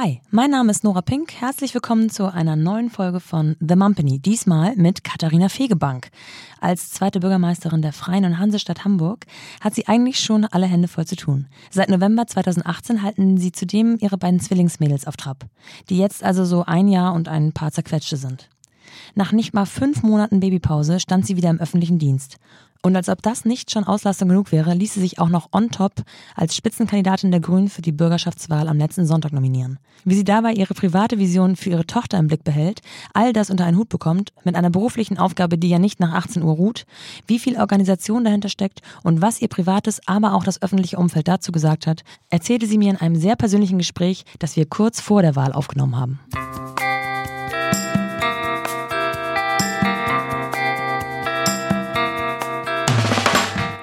Hi, mein Name ist Nora Pink. Herzlich willkommen zu einer neuen Folge von The Mumpany. Diesmal mit Katharina Fegebank. Als zweite Bürgermeisterin der Freien und Hansestadt Hamburg hat sie eigentlich schon alle Hände voll zu tun. Seit November 2018 halten sie zudem ihre beiden Zwillingsmädels auf Trab, die jetzt also so ein Jahr und ein paar zerquetschte sind. Nach nicht mal fünf Monaten Babypause stand sie wieder im öffentlichen Dienst. Und als ob das nicht schon Auslastung genug wäre, ließ sie sich auch noch on top als Spitzenkandidatin der Grünen für die Bürgerschaftswahl am letzten Sonntag nominieren. Wie sie dabei ihre private Vision für ihre Tochter im Blick behält, all das unter einen Hut bekommt, mit einer beruflichen Aufgabe, die ja nicht nach 18 Uhr ruht, wie viel Organisation dahinter steckt und was ihr privates, aber auch das öffentliche Umfeld dazu gesagt hat, erzählte sie mir in einem sehr persönlichen Gespräch, das wir kurz vor der Wahl aufgenommen haben.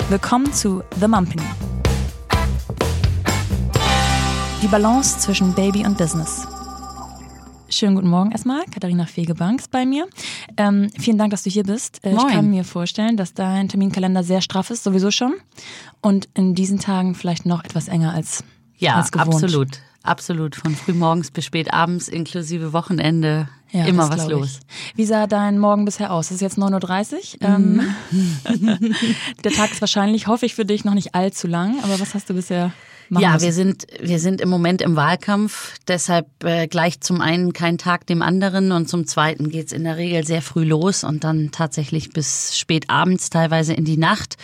Willkommen zu The Mumpany. Die Balance zwischen Baby und Business. Schönen guten Morgen erstmal. Katharina Fegebank ist bei mir. Ähm, vielen Dank, dass du hier bist. Äh, ich kann mir vorstellen, dass dein Terminkalender sehr straff ist, sowieso schon. Und in diesen Tagen vielleicht noch etwas enger als, ja, als gewohnt. absolut. Absolut. Von frühmorgens bis spät abends, inklusive Wochenende. Ja, immer was los. Ich. Wie sah dein Morgen bisher aus? Es ist jetzt 9.30 Uhr. Mhm. Ähm, der Tag ist wahrscheinlich, hoffe ich für dich, noch nicht allzu lang. Aber was hast du bisher machen Ja, wir sind, wir sind im Moment im Wahlkampf. Deshalb äh, gleich zum einen kein Tag dem anderen und zum zweiten geht's in der Regel sehr früh los und dann tatsächlich bis spät abends, teilweise in die Nacht.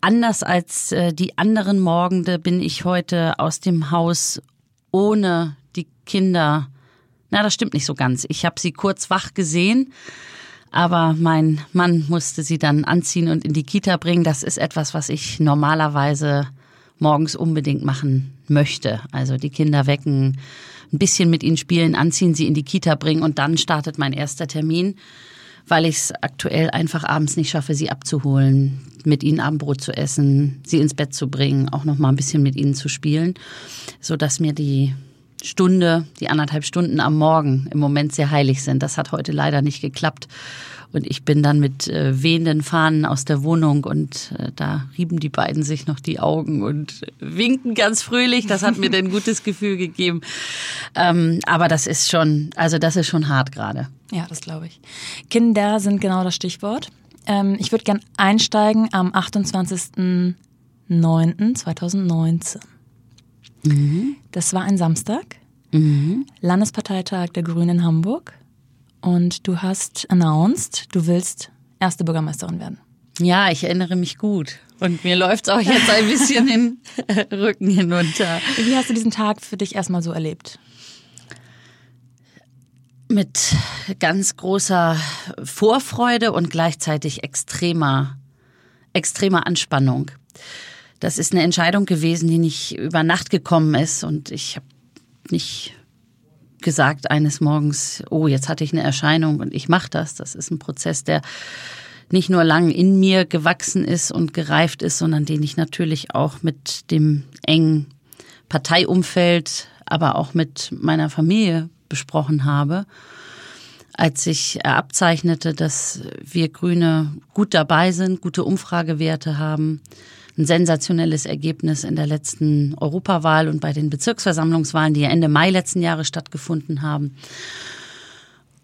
Anders als äh, die anderen Morgende bin ich heute aus dem Haus ohne die Kinder. Na, das stimmt nicht so ganz. Ich habe sie kurz wach gesehen, aber mein Mann musste sie dann anziehen und in die Kita bringen. Das ist etwas, was ich normalerweise morgens unbedingt machen möchte. Also die Kinder wecken, ein bisschen mit ihnen spielen, anziehen, sie in die Kita bringen und dann startet mein erster Termin, weil ich es aktuell einfach abends nicht schaffe, sie abzuholen, mit ihnen Abendbrot zu essen, sie ins Bett zu bringen, auch noch mal ein bisschen mit ihnen zu spielen, so dass mir die Stunde, die anderthalb Stunden am Morgen im Moment sehr heilig sind. Das hat heute leider nicht geklappt. Und ich bin dann mit äh, wehenden Fahnen aus der Wohnung und äh, da rieben die beiden sich noch die Augen und winken ganz fröhlich. Das hat mir ein gutes Gefühl gegeben. Ähm, aber das ist schon, also das ist schon hart gerade. Ja, das glaube ich. Kinder sind genau das Stichwort. Ähm, ich würde gern einsteigen am 28.09.2019. Mhm. Das war ein Samstag, mhm. Landesparteitag der Grünen in Hamburg. Und du hast announced, du willst erste Bürgermeisterin werden. Ja, ich erinnere mich gut. Und mir läuft es auch jetzt ein bisschen den Rücken hinunter. Wie hast du diesen Tag für dich erstmal so erlebt? Mit ganz großer Vorfreude und gleichzeitig extremer, extremer Anspannung. Das ist eine Entscheidung gewesen, die nicht über Nacht gekommen ist. Und ich habe nicht gesagt eines Morgens, oh, jetzt hatte ich eine Erscheinung und ich mache das. Das ist ein Prozess, der nicht nur lang in mir gewachsen ist und gereift ist, sondern den ich natürlich auch mit dem engen Parteiumfeld, aber auch mit meiner Familie besprochen habe. Als sich abzeichnete, dass wir Grüne gut dabei sind, gute Umfragewerte haben, ein sensationelles Ergebnis in der letzten Europawahl und bei den Bezirksversammlungswahlen, die ja Ende Mai letzten Jahres stattgefunden haben.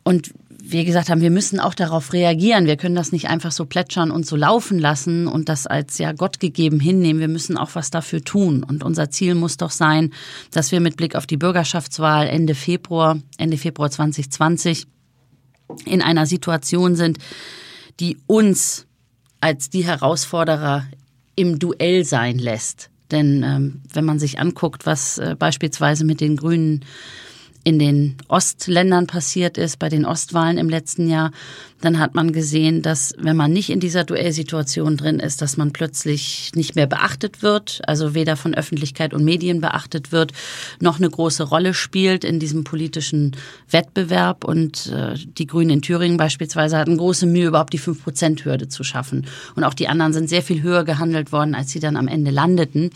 Und wir gesagt haben, wir müssen auch darauf reagieren. Wir können das nicht einfach so plätschern und so laufen lassen und das als ja Gott gegeben hinnehmen. Wir müssen auch was dafür tun. Und unser Ziel muss doch sein, dass wir mit Blick auf die Bürgerschaftswahl Ende Februar, Ende Februar 2020 in einer Situation sind, die uns als die Herausforderer im Duell sein lässt. Denn ähm, wenn man sich anguckt, was äh, beispielsweise mit den Grünen in den Ostländern passiert ist, bei den Ostwahlen im letzten Jahr, dann hat man gesehen, dass wenn man nicht in dieser Duellsituation drin ist, dass man plötzlich nicht mehr beachtet wird, also weder von Öffentlichkeit und Medien beachtet wird, noch eine große Rolle spielt in diesem politischen Wettbewerb. Und äh, die Grünen in Thüringen beispielsweise hatten große Mühe, überhaupt die 5-Prozent-Hürde zu schaffen. Und auch die anderen sind sehr viel höher gehandelt worden, als sie dann am Ende landeten.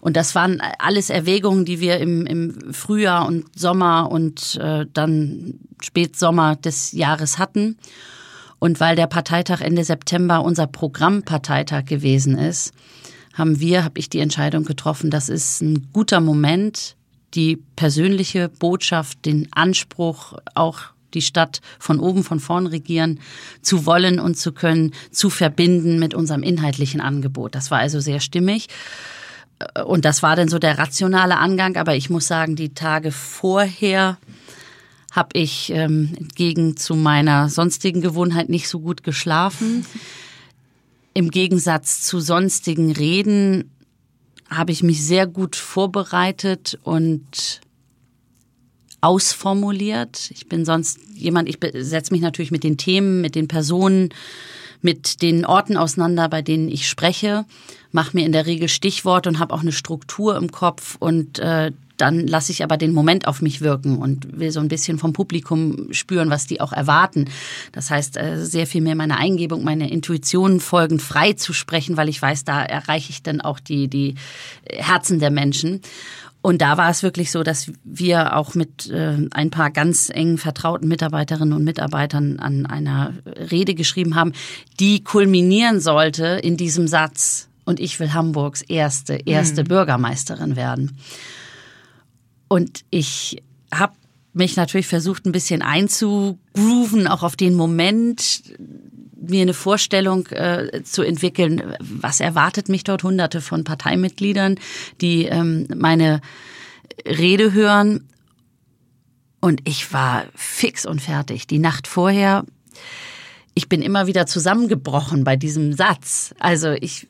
Und das waren alles Erwägungen, die wir im, im Frühjahr und Sommer und äh, dann Spätsommer des Jahres hatten. Und weil der Parteitag Ende September unser Programmparteitag gewesen ist, haben wir, habe ich die Entscheidung getroffen, das ist ein guter Moment, die persönliche Botschaft, den Anspruch, auch die Stadt von oben, von vorn regieren zu wollen und zu können, zu verbinden mit unserem inhaltlichen Angebot. Das war also sehr stimmig. Und das war dann so der rationale Angang. Aber ich muss sagen, die Tage vorher habe ich ähm, entgegen zu meiner sonstigen Gewohnheit nicht so gut geschlafen. Im Gegensatz zu sonstigen Reden habe ich mich sehr gut vorbereitet und ausformuliert. Ich bin sonst jemand, ich setze mich natürlich mit den Themen, mit den Personen, mit den Orten auseinander, bei denen ich spreche, mache mir in der Regel Stichworte und habe auch eine Struktur im Kopf und äh, dann lasse ich aber den Moment auf mich wirken und will so ein bisschen vom Publikum spüren, was die auch erwarten. Das heißt, äh, sehr viel mehr meine Eingebung, meine Intuitionen folgen, frei zu sprechen, weil ich weiß, da erreiche ich dann auch die, die Herzen der Menschen. Und da war es wirklich so, dass wir auch mit äh, ein paar ganz eng vertrauten Mitarbeiterinnen und Mitarbeitern an einer Rede geschrieben haben, die kulminieren sollte in diesem Satz. Und ich will Hamburgs erste, erste mhm. Bürgermeisterin werden. Und ich habe mich natürlich versucht, ein bisschen einzugrooven, auch auf den Moment, mir eine Vorstellung äh, zu entwickeln, was erwartet mich dort hunderte von Parteimitgliedern, die ähm, meine Rede hören. Und ich war fix und fertig. Die Nacht vorher, ich bin immer wieder zusammengebrochen bei diesem Satz. Also ich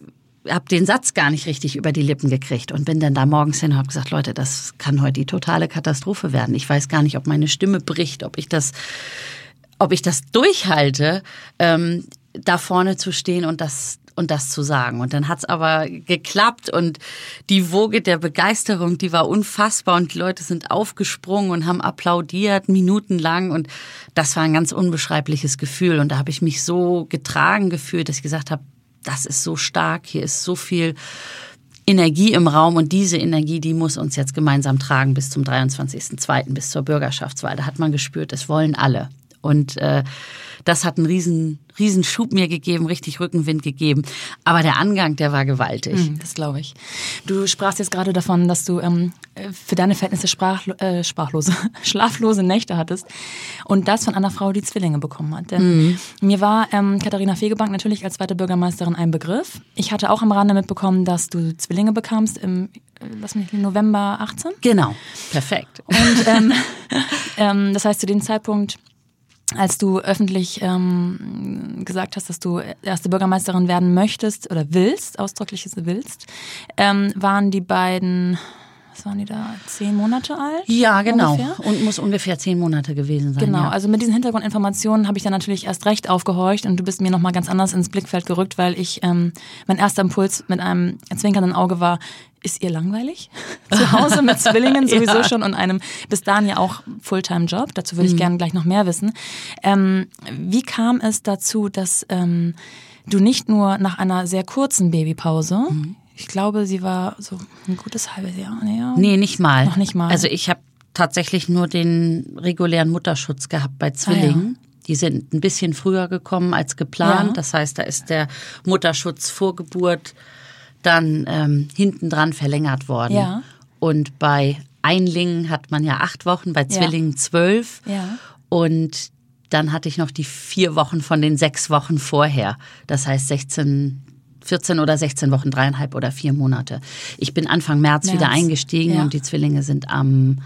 habe den Satz gar nicht richtig über die Lippen gekriegt und bin dann da morgens hin und habe gesagt, Leute, das kann heute die totale Katastrophe werden. Ich weiß gar nicht, ob meine Stimme bricht, ob ich das ob ich das durchhalte, ähm, da vorne zu stehen und das und das zu sagen. Und dann hat's aber geklappt und die Woge der Begeisterung, die war unfassbar und die Leute sind aufgesprungen und haben applaudiert minutenlang und das war ein ganz unbeschreibliches Gefühl und da habe ich mich so getragen gefühlt, dass ich gesagt habe, das ist so stark, hier ist so viel Energie im Raum und diese Energie, die muss uns jetzt gemeinsam tragen bis zum 23.02., bis zur Bürgerschaftswahl. Da hat man gespürt, es wollen alle. Und äh, das hat einen riesen, riesen Schub mir gegeben, richtig Rückenwind gegeben. Aber der Angang, der war gewaltig. Mm, das glaube ich. Du sprachst jetzt gerade davon, dass du ähm, für deine Verhältnisse sprach, äh, sprachlose, schlaflose Nächte hattest. Und das von einer Frau, die Zwillinge bekommen hat. Denn mm. mir war ähm, Katharina Fegebank natürlich als zweite Bürgermeisterin ein Begriff. Ich hatte auch am Rande mitbekommen, dass du Zwillinge bekamst im äh, lass mich November 18. Genau, perfekt. Und ähm, ähm, das heißt, zu dem Zeitpunkt als du öffentlich ähm, gesagt hast, dass du erste Bürgermeisterin werden möchtest oder willst, ausdrückliches willst, ähm, waren die beiden, was waren die da, zehn Monate alt? Ja, genau. Ungefähr? Und muss ungefähr zehn Monate gewesen sein. Genau, ja. also mit diesen Hintergrundinformationen habe ich dann natürlich erst recht aufgehorcht und du bist mir nochmal ganz anders ins Blickfeld gerückt, weil ich, ähm, mein erster Impuls mit einem zwinkernden Auge war, ist ihr langweilig? Zu Hause mit Zwillingen sowieso ja. schon und einem bis dahin ja auch Fulltime-Job. Dazu würde ich mhm. gerne gleich noch mehr wissen. Ähm, wie kam es dazu, dass ähm, du nicht nur nach einer sehr kurzen Babypause, mhm. ich glaube, sie war so ein gutes halbes Jahr. Ja, nee, nicht mal. Noch nicht mal. Also ich habe tatsächlich nur den regulären Mutterschutz gehabt bei Zwillingen. Ah, ja. Die sind ein bisschen früher gekommen als geplant. Ja. Das heißt, da ist der Mutterschutz vor Geburt dann ähm, hinten dran verlängert worden. Ja. Und bei Einlingen hat man ja acht Wochen, bei Zwillingen zwölf. Ja. Und dann hatte ich noch die vier Wochen von den sechs Wochen vorher. Das heißt 16, 14 oder 16 Wochen, dreieinhalb oder vier Monate. Ich bin Anfang März, März. wieder eingestiegen ja. und die Zwillinge sind am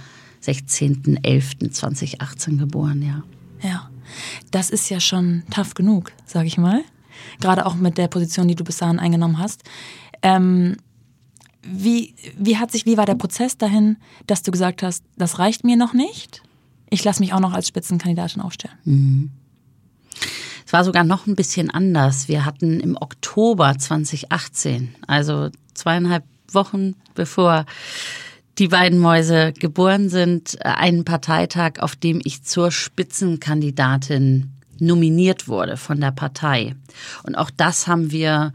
16.11.2018 geboren, ja. Ja, das ist ja schon tough genug, sage ich mal. Gerade auch mit der Position, die du bis dahin eingenommen hast. Ähm, wie, wie hat sich, wie war der Prozess dahin, dass du gesagt hast, das reicht mir noch nicht? Ich lasse mich auch noch als Spitzenkandidatin aufstellen. Mhm. Es war sogar noch ein bisschen anders. Wir hatten im Oktober 2018, also zweieinhalb Wochen bevor die beiden Mäuse geboren sind, einen Parteitag, auf dem ich zur Spitzenkandidatin nominiert wurde von der Partei. Und auch das haben wir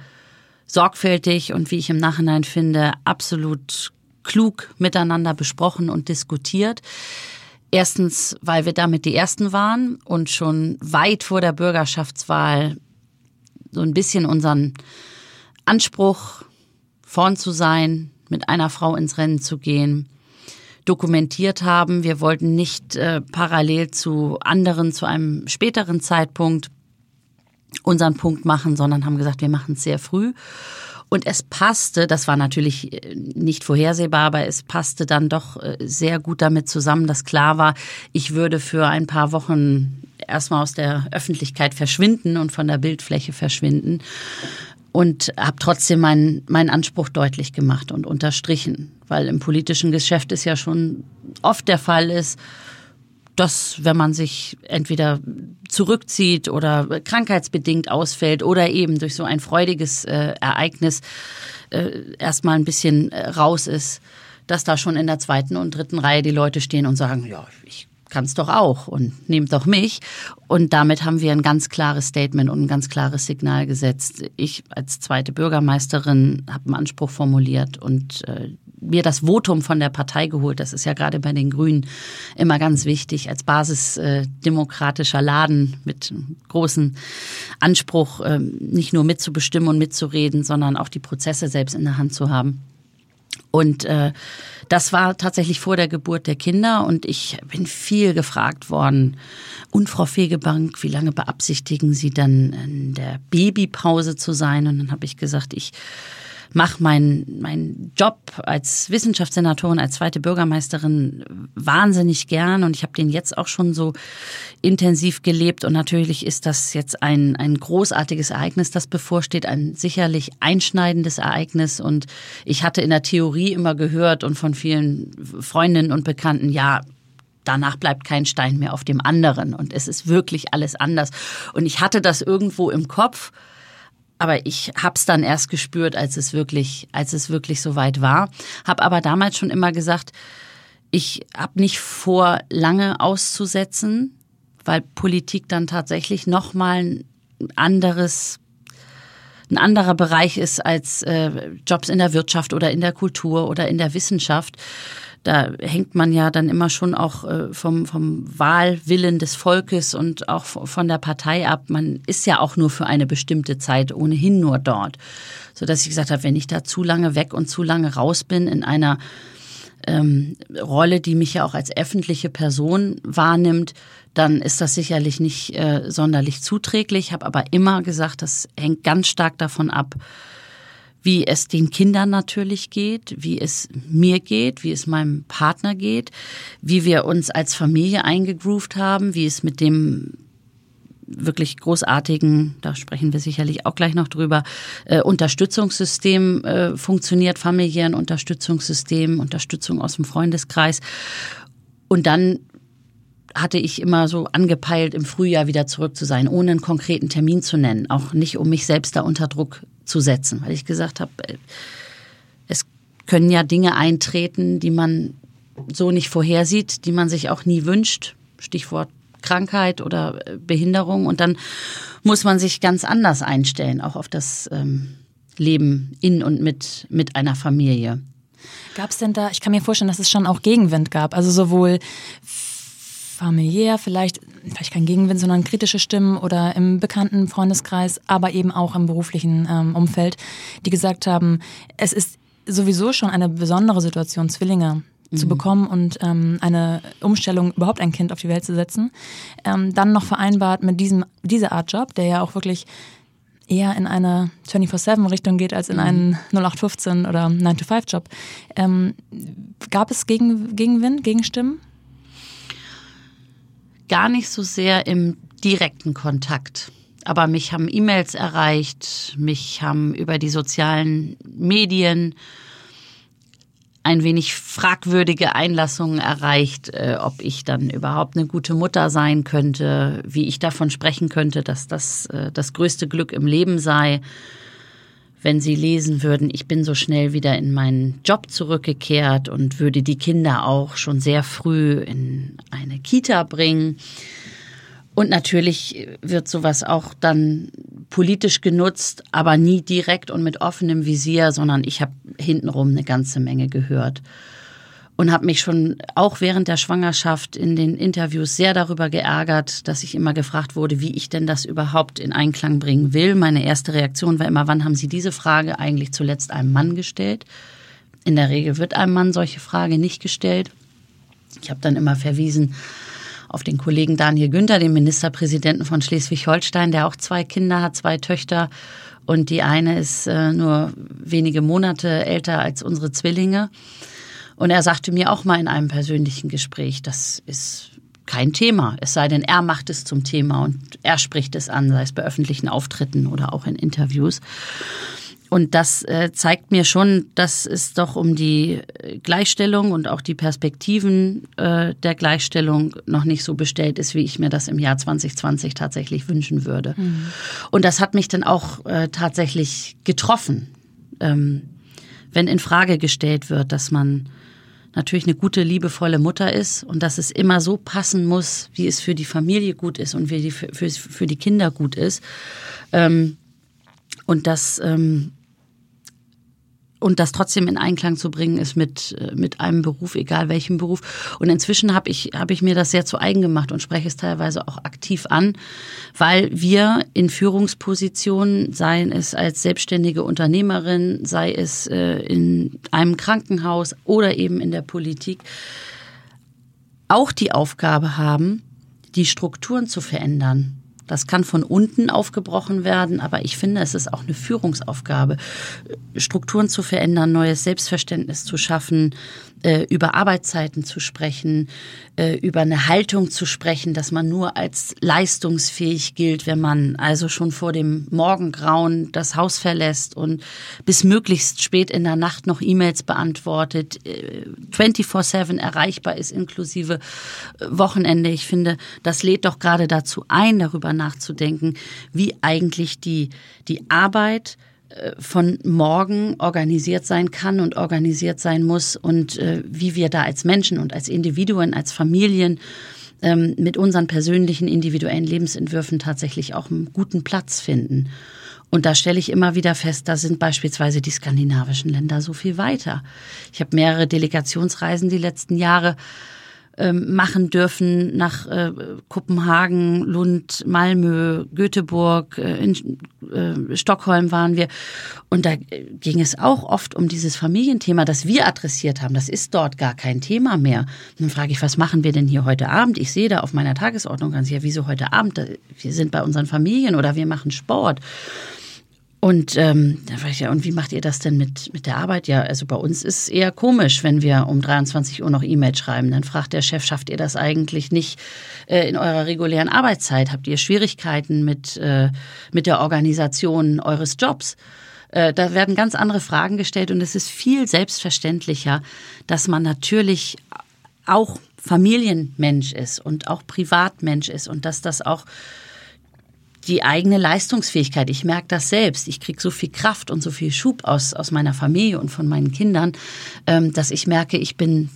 sorgfältig und wie ich im Nachhinein finde, absolut klug miteinander besprochen und diskutiert. Erstens, weil wir damit die Ersten waren und schon weit vor der Bürgerschaftswahl so ein bisschen unseren Anspruch, vorn zu sein, mit einer Frau ins Rennen zu gehen, dokumentiert haben. Wir wollten nicht äh, parallel zu anderen, zu einem späteren Zeitpunkt unseren Punkt machen, sondern haben gesagt, wir machen es sehr früh. Und es passte, das war natürlich äh, nicht vorhersehbar, aber es passte dann doch äh, sehr gut damit zusammen, dass klar war, ich würde für ein paar Wochen erstmal aus der Öffentlichkeit verschwinden und von der Bildfläche verschwinden und habe trotzdem meinen, meinen Anspruch deutlich gemacht und unterstrichen, weil im politischen Geschäft es ja schon oft der Fall ist, dass wenn man sich entweder zurückzieht oder krankheitsbedingt ausfällt oder eben durch so ein freudiges äh, Ereignis äh, erstmal ein bisschen äh, raus ist, dass da schon in der zweiten und dritten Reihe die Leute stehen und sagen, ja, ich kann es doch auch und nehmt doch mich. Und damit haben wir ein ganz klares Statement und ein ganz klares Signal gesetzt. Ich als zweite Bürgermeisterin habe einen Anspruch formuliert und äh, mir das Votum von der Partei geholt. Das ist ja gerade bei den Grünen immer ganz wichtig, als basisdemokratischer Laden mit großem Anspruch, äh, nicht nur mitzubestimmen und mitzureden, sondern auch die Prozesse selbst in der Hand zu haben. Und äh, das war tatsächlich vor der Geburt der Kinder und ich bin viel gefragt worden. Und Frau Fegebank, wie lange beabsichtigen Sie dann in der Babypause zu sein? Und dann habe ich gesagt, ich mache meinen mein Job als Wissenschaftssenatorin, als zweite Bürgermeisterin wahnsinnig gern. Und ich habe den jetzt auch schon so intensiv gelebt. Und natürlich ist das jetzt ein, ein großartiges Ereignis, das bevorsteht, ein sicherlich einschneidendes Ereignis. Und ich hatte in der Theorie immer gehört und von vielen Freundinnen und Bekannten, ja, danach bleibt kein Stein mehr auf dem anderen. Und es ist wirklich alles anders. Und ich hatte das irgendwo im Kopf aber ich hab's dann erst gespürt, als es wirklich, als es wirklich soweit war. Hab aber damals schon immer gesagt, ich hab nicht vor, lange auszusetzen, weil Politik dann tatsächlich noch mal ein anderes ein anderer Bereich ist als äh, Jobs in der Wirtschaft oder in der Kultur oder in der Wissenschaft da hängt man ja dann immer schon auch äh, vom, vom Wahlwillen des Volkes und auch von der Partei ab. Man ist ja auch nur für eine bestimmte Zeit ohnehin nur dort. So dass ich gesagt habe, wenn ich da zu lange weg und zu lange raus bin in einer ähm, Rolle, die mich ja auch als öffentliche Person wahrnimmt, dann ist das sicherlich nicht äh, sonderlich zuträglich. Habe aber immer gesagt, das hängt ganz stark davon ab, wie es den Kindern natürlich geht, wie es mir geht, wie es meinem Partner geht, wie wir uns als Familie eingegroovt haben, wie es mit dem wirklich großartigen, da sprechen wir sicherlich auch gleich noch drüber, äh, Unterstützungssystem äh, funktioniert, familiären Unterstützungssystem, Unterstützung aus dem Freundeskreis. Und dann hatte ich immer so angepeilt, im Frühjahr wieder zurück zu sein, ohne einen konkreten Termin zu nennen. Auch nicht, um mich selbst da unter Druck zu setzen, weil ich gesagt habe, äh, es können ja Dinge eintreten, die man so nicht vorhersieht, die man sich auch nie wünscht. Stichwort Krankheit oder äh, Behinderung. Und dann muss man sich ganz anders einstellen, auch auf das ähm, Leben in und mit, mit einer Familie. Gab es denn da, ich kann mir vorstellen, dass es schon auch Gegenwind gab, also sowohl familiär, vielleicht, vielleicht kein Gegenwind, sondern kritische Stimmen oder im bekannten Freundeskreis, aber eben auch im beruflichen ähm, Umfeld, die gesagt haben, es ist sowieso schon eine besondere Situation, Zwillinge mhm. zu bekommen und ähm, eine Umstellung, überhaupt ein Kind auf die Welt zu setzen. Ähm, dann noch vereinbart mit diesem, dieser Art Job, der ja auch wirklich eher in eine 24-7-Richtung geht als in mhm. einen 0815 oder 9-to-5-Job. Ähm, gab es Gegen, Gegenwind, Gegenstimmen? Gar nicht so sehr im direkten Kontakt. Aber mich haben E-Mails erreicht, mich haben über die sozialen Medien ein wenig fragwürdige Einlassungen erreicht, äh, ob ich dann überhaupt eine gute Mutter sein könnte, wie ich davon sprechen könnte, dass das äh, das größte Glück im Leben sei wenn Sie lesen würden, ich bin so schnell wieder in meinen Job zurückgekehrt und würde die Kinder auch schon sehr früh in eine Kita bringen. Und natürlich wird sowas auch dann politisch genutzt, aber nie direkt und mit offenem Visier, sondern ich habe hintenrum eine ganze Menge gehört und habe mich schon auch während der Schwangerschaft in den Interviews sehr darüber geärgert, dass ich immer gefragt wurde, wie ich denn das überhaupt in Einklang bringen will. Meine erste Reaktion war immer, wann haben Sie diese Frage eigentlich zuletzt einem Mann gestellt? In der Regel wird einem Mann solche Frage nicht gestellt. Ich habe dann immer verwiesen auf den Kollegen Daniel Günther, den Ministerpräsidenten von Schleswig-Holstein, der auch zwei Kinder hat, zwei Töchter. Und die eine ist äh, nur wenige Monate älter als unsere Zwillinge. Und er sagte mir auch mal in einem persönlichen Gespräch, das ist kein Thema, es sei denn, er macht es zum Thema und er spricht es an, sei es bei öffentlichen Auftritten oder auch in Interviews. Und das äh, zeigt mir schon, dass es doch um die äh, Gleichstellung und auch die Perspektiven äh, der Gleichstellung noch nicht so bestellt ist, wie ich mir das im Jahr 2020 tatsächlich wünschen würde. Mhm. Und das hat mich dann auch äh, tatsächlich getroffen, ähm, wenn in Frage gestellt wird, dass man natürlich eine gute, liebevolle Mutter ist und dass es immer so passen muss, wie es für die Familie gut ist und wie die für, für, die Kinder gut ist. Ähm, und das ähm, und das trotzdem in Einklang zu bringen ist mit äh, mit einem Beruf, egal welchem Beruf. Und inzwischen habe ich habe ich mir das sehr zu eigen gemacht und spreche es teilweise auch aktiv an, weil wir in Führungspositionen, seien es als selbstständige Unternehmerin, sei es äh, in einem Krankenhaus oder eben in der Politik, auch die Aufgabe haben, die Strukturen zu verändern das kann von unten aufgebrochen werden, aber ich finde, es ist auch eine Führungsaufgabe, Strukturen zu verändern, neues Selbstverständnis zu schaffen, äh, über Arbeitszeiten zu sprechen, äh, über eine Haltung zu sprechen, dass man nur als leistungsfähig gilt, wenn man also schon vor dem Morgengrauen das Haus verlässt und bis möglichst spät in der Nacht noch E-Mails beantwortet, 24/7 äh, erreichbar ist inklusive Wochenende. Ich finde, das lädt doch gerade dazu ein, darüber nachzudenken, wie eigentlich die, die Arbeit äh, von morgen organisiert sein kann und organisiert sein muss und äh, wie wir da als Menschen und als Individuen, als Familien ähm, mit unseren persönlichen individuellen Lebensentwürfen tatsächlich auch einen guten Platz finden. Und da stelle ich immer wieder fest, da sind beispielsweise die skandinavischen Länder so viel weiter. Ich habe mehrere Delegationsreisen die letzten Jahre ähm, machen dürfen nach äh, Kopenhagen, Lund, Malmö, Göteborg, äh, in äh, Stockholm waren wir. Und da ging es auch oft um dieses Familienthema, das wir adressiert haben. Das ist dort gar kein Thema mehr. Und dann frage ich, was machen wir denn hier heute Abend? Ich sehe da auf meiner Tagesordnung ganz sicher, wieso heute Abend? Wir sind bei unseren Familien oder wir machen Sport. Und ähm, da war ich ja, und wie macht ihr das denn mit, mit der Arbeit? Ja, also bei uns ist es eher komisch, wenn wir um 23 Uhr noch E-Mail schreiben. Dann fragt der Chef, schafft ihr das eigentlich nicht äh, in eurer regulären Arbeitszeit? Habt ihr Schwierigkeiten mit, äh, mit der Organisation eures Jobs? Äh, da werden ganz andere Fragen gestellt und es ist viel selbstverständlicher, dass man natürlich auch Familienmensch ist und auch Privatmensch ist und dass das auch die eigene Leistungsfähigkeit. Ich merke das selbst. Ich kriege so viel Kraft und so viel Schub aus, aus meiner Familie und von meinen Kindern, ähm, dass ich merke, ich bin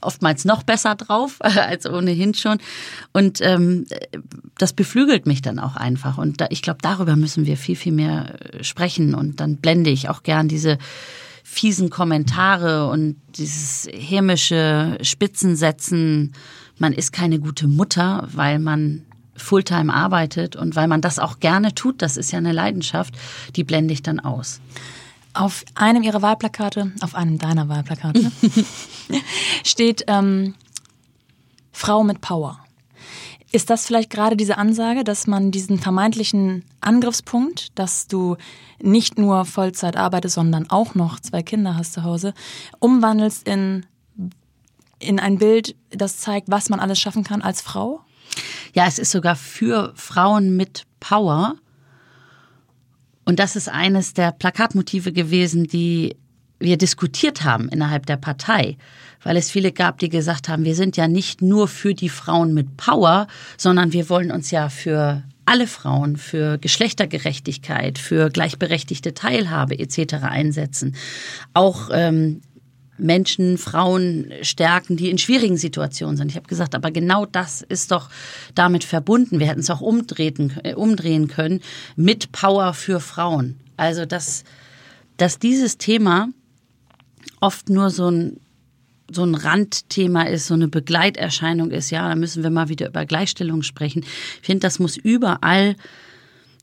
oftmals noch besser drauf als ohnehin schon. Und ähm, das beflügelt mich dann auch einfach. Und da, ich glaube, darüber müssen wir viel, viel mehr äh, sprechen. Und dann blende ich auch gern diese fiesen Kommentare und dieses hämische Spitzensetzen. Man ist keine gute Mutter, weil man Fulltime arbeitet und weil man das auch gerne tut, das ist ja eine Leidenschaft, die blende ich dann aus. Auf einem ihrer Wahlplakate, auf einem deiner Wahlplakate, steht ähm, Frau mit Power. Ist das vielleicht gerade diese Ansage, dass man diesen vermeintlichen Angriffspunkt, dass du nicht nur Vollzeit arbeitest, sondern auch noch zwei Kinder hast zu Hause, umwandelst in, in ein Bild, das zeigt, was man alles schaffen kann als Frau? Ja, es ist sogar für Frauen mit Power. Und das ist eines der Plakatmotive gewesen, die wir diskutiert haben innerhalb der Partei, weil es viele gab, die gesagt haben, wir sind ja nicht nur für die Frauen mit Power, sondern wir wollen uns ja für alle Frauen, für Geschlechtergerechtigkeit, für gleichberechtigte Teilhabe etc. einsetzen. Auch ähm, Menschen, Frauen stärken, die in schwierigen Situationen sind. Ich habe gesagt, aber genau das ist doch damit verbunden. Wir hätten es auch umdrehen, äh, umdrehen können mit Power für Frauen. Also dass, dass dieses Thema oft nur so ein so ein Randthema ist, so eine Begleiterscheinung ist, ja, da müssen wir mal wieder über Gleichstellung sprechen. Ich finde, das muss überall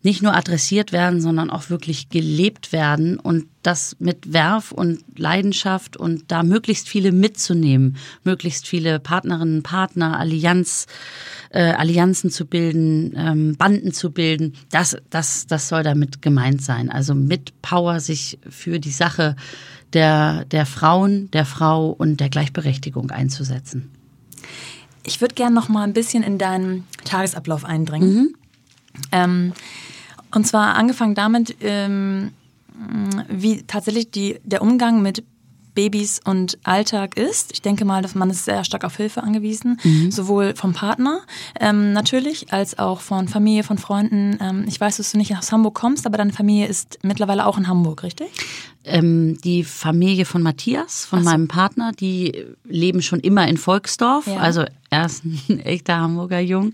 nicht nur adressiert werden, sondern auch wirklich gelebt werden und das mit Werf und Leidenschaft und da möglichst viele mitzunehmen, möglichst viele Partnerinnen, Partner, Allianz, äh, Allianzen zu bilden, ähm, Banden zu bilden, das, das, das soll damit gemeint sein. Also mit Power sich für die Sache der, der Frauen, der Frau und der Gleichberechtigung einzusetzen. Ich würde gerne noch mal ein bisschen in deinen Tagesablauf eindringen. Mhm. Ähm, und zwar angefangen damit, ähm, wie tatsächlich die, der Umgang mit Babys und Alltag ist. Ich denke mal, dass man ist sehr stark auf Hilfe angewiesen, mhm. sowohl vom Partner ähm, natürlich, als auch von Familie, von Freunden. Ähm, ich weiß, dass du nicht aus Hamburg kommst, aber deine Familie ist mittlerweile auch in Hamburg, richtig? Ähm, die Familie von Matthias, von so. meinem Partner, die leben schon immer in Volksdorf. Ja. Also er ist ein echter Hamburger Jung.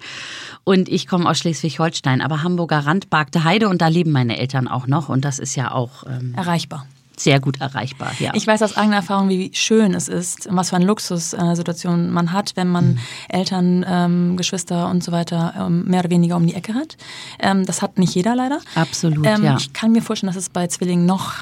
Und ich komme aus Schleswig-Holstein, aber Hamburger Rand, Bargte Heide und da leben meine Eltern auch noch. Und das ist ja auch ähm, erreichbar sehr gut erreichbar. Ja. Ich weiß aus eigener Erfahrung, wie schön es ist und was für eine Luxussituation man hat, wenn man mhm. Eltern, ähm, Geschwister und so weiter ähm, mehr oder weniger um die Ecke hat. Ähm, das hat nicht jeder leider. Absolut, ähm, ja. Ich kann mir vorstellen, dass es bei Zwillingen noch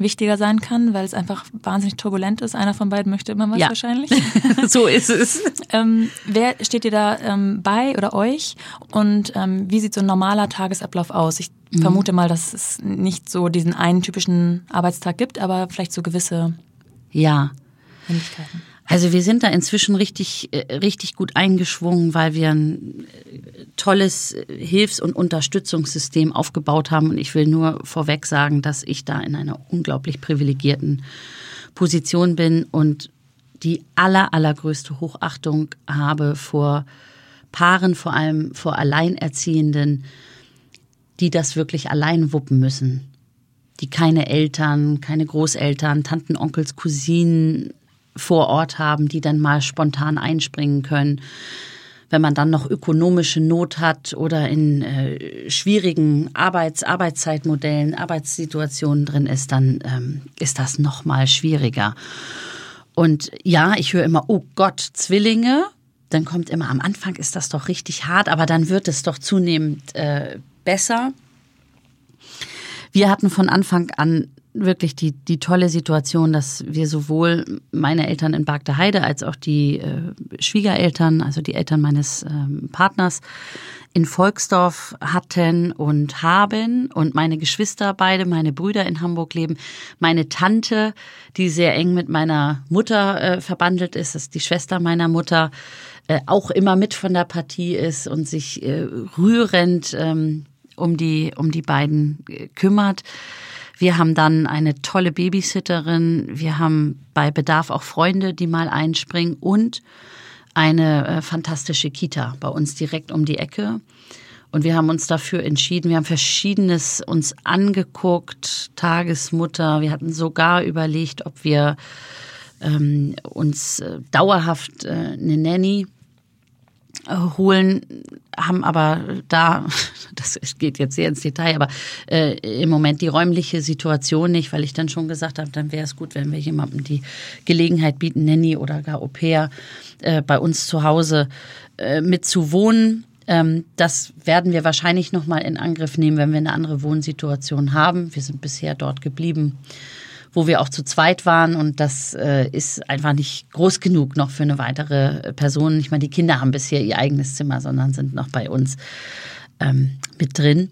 wichtiger sein kann, weil es einfach wahnsinnig turbulent ist. Einer von beiden möchte immer was ja. wahrscheinlich. so ist es. ähm, wer steht dir da ähm, bei oder euch und ähm, wie sieht so ein normaler Tagesablauf aus? Ich mhm. vermute mal, dass es nicht so diesen einen typischen Arbeitstag gibt, aber vielleicht so gewisse ja. Ähnlichkeiten. Also wir sind da inzwischen richtig, äh, richtig gut eingeschwungen, weil wir ein äh, tolles äh, Hilfs- und Unterstützungssystem aufgebaut haben. Und ich will nur vorweg sagen, dass ich da in einer unglaublich privilegierten Position bin und die aller, allergrößte Hochachtung habe vor Paaren, vor allem vor Alleinerziehenden, die das wirklich allein wuppen müssen. Die keine Eltern, keine Großeltern, Tanten, Onkels, Cousinen, vor Ort haben, die dann mal spontan einspringen können. Wenn man dann noch ökonomische Not hat oder in äh, schwierigen Arbeits Arbeitszeitmodellen, Arbeitssituationen drin ist, dann ähm, ist das noch mal schwieriger. Und ja, ich höre immer, oh Gott, Zwillinge. Dann kommt immer, am Anfang ist das doch richtig hart, aber dann wird es doch zunehmend äh, besser. Wir hatten von Anfang an wirklich die, die tolle Situation, dass wir sowohl meine Eltern in Bargte Heide als auch die äh, Schwiegereltern, also die Eltern meines ähm, Partners, in Volksdorf hatten und haben und meine Geschwister beide, meine Brüder in Hamburg leben, meine Tante, die sehr eng mit meiner Mutter äh, verbandelt ist, das ist die Schwester meiner Mutter, äh, auch immer mit von der Partie ist und sich äh, rührend ähm, um die um die beiden äh, kümmert. Wir haben dann eine tolle Babysitterin. Wir haben bei Bedarf auch Freunde, die mal einspringen und eine äh, fantastische Kita bei uns direkt um die Ecke. Und wir haben uns dafür entschieden. Wir haben verschiedenes uns angeguckt, Tagesmutter. Wir hatten sogar überlegt, ob wir ähm, uns äh, dauerhaft äh, eine Nanny holen, haben aber da, das geht jetzt sehr ins Detail, aber äh, im Moment die räumliche Situation nicht, weil ich dann schon gesagt habe, dann wäre es gut, wenn wir jemandem die Gelegenheit bieten, Nanny oder gar Au pair äh, bei uns zu Hause äh, mit zu wohnen. Ähm, das werden wir wahrscheinlich nochmal in Angriff nehmen, wenn wir eine andere Wohnsituation haben. Wir sind bisher dort geblieben wo wir auch zu zweit waren und das äh, ist einfach nicht groß genug noch für eine weitere Person. Nicht mal die Kinder haben bisher ihr eigenes Zimmer, sondern sind noch bei uns ähm, mit drin.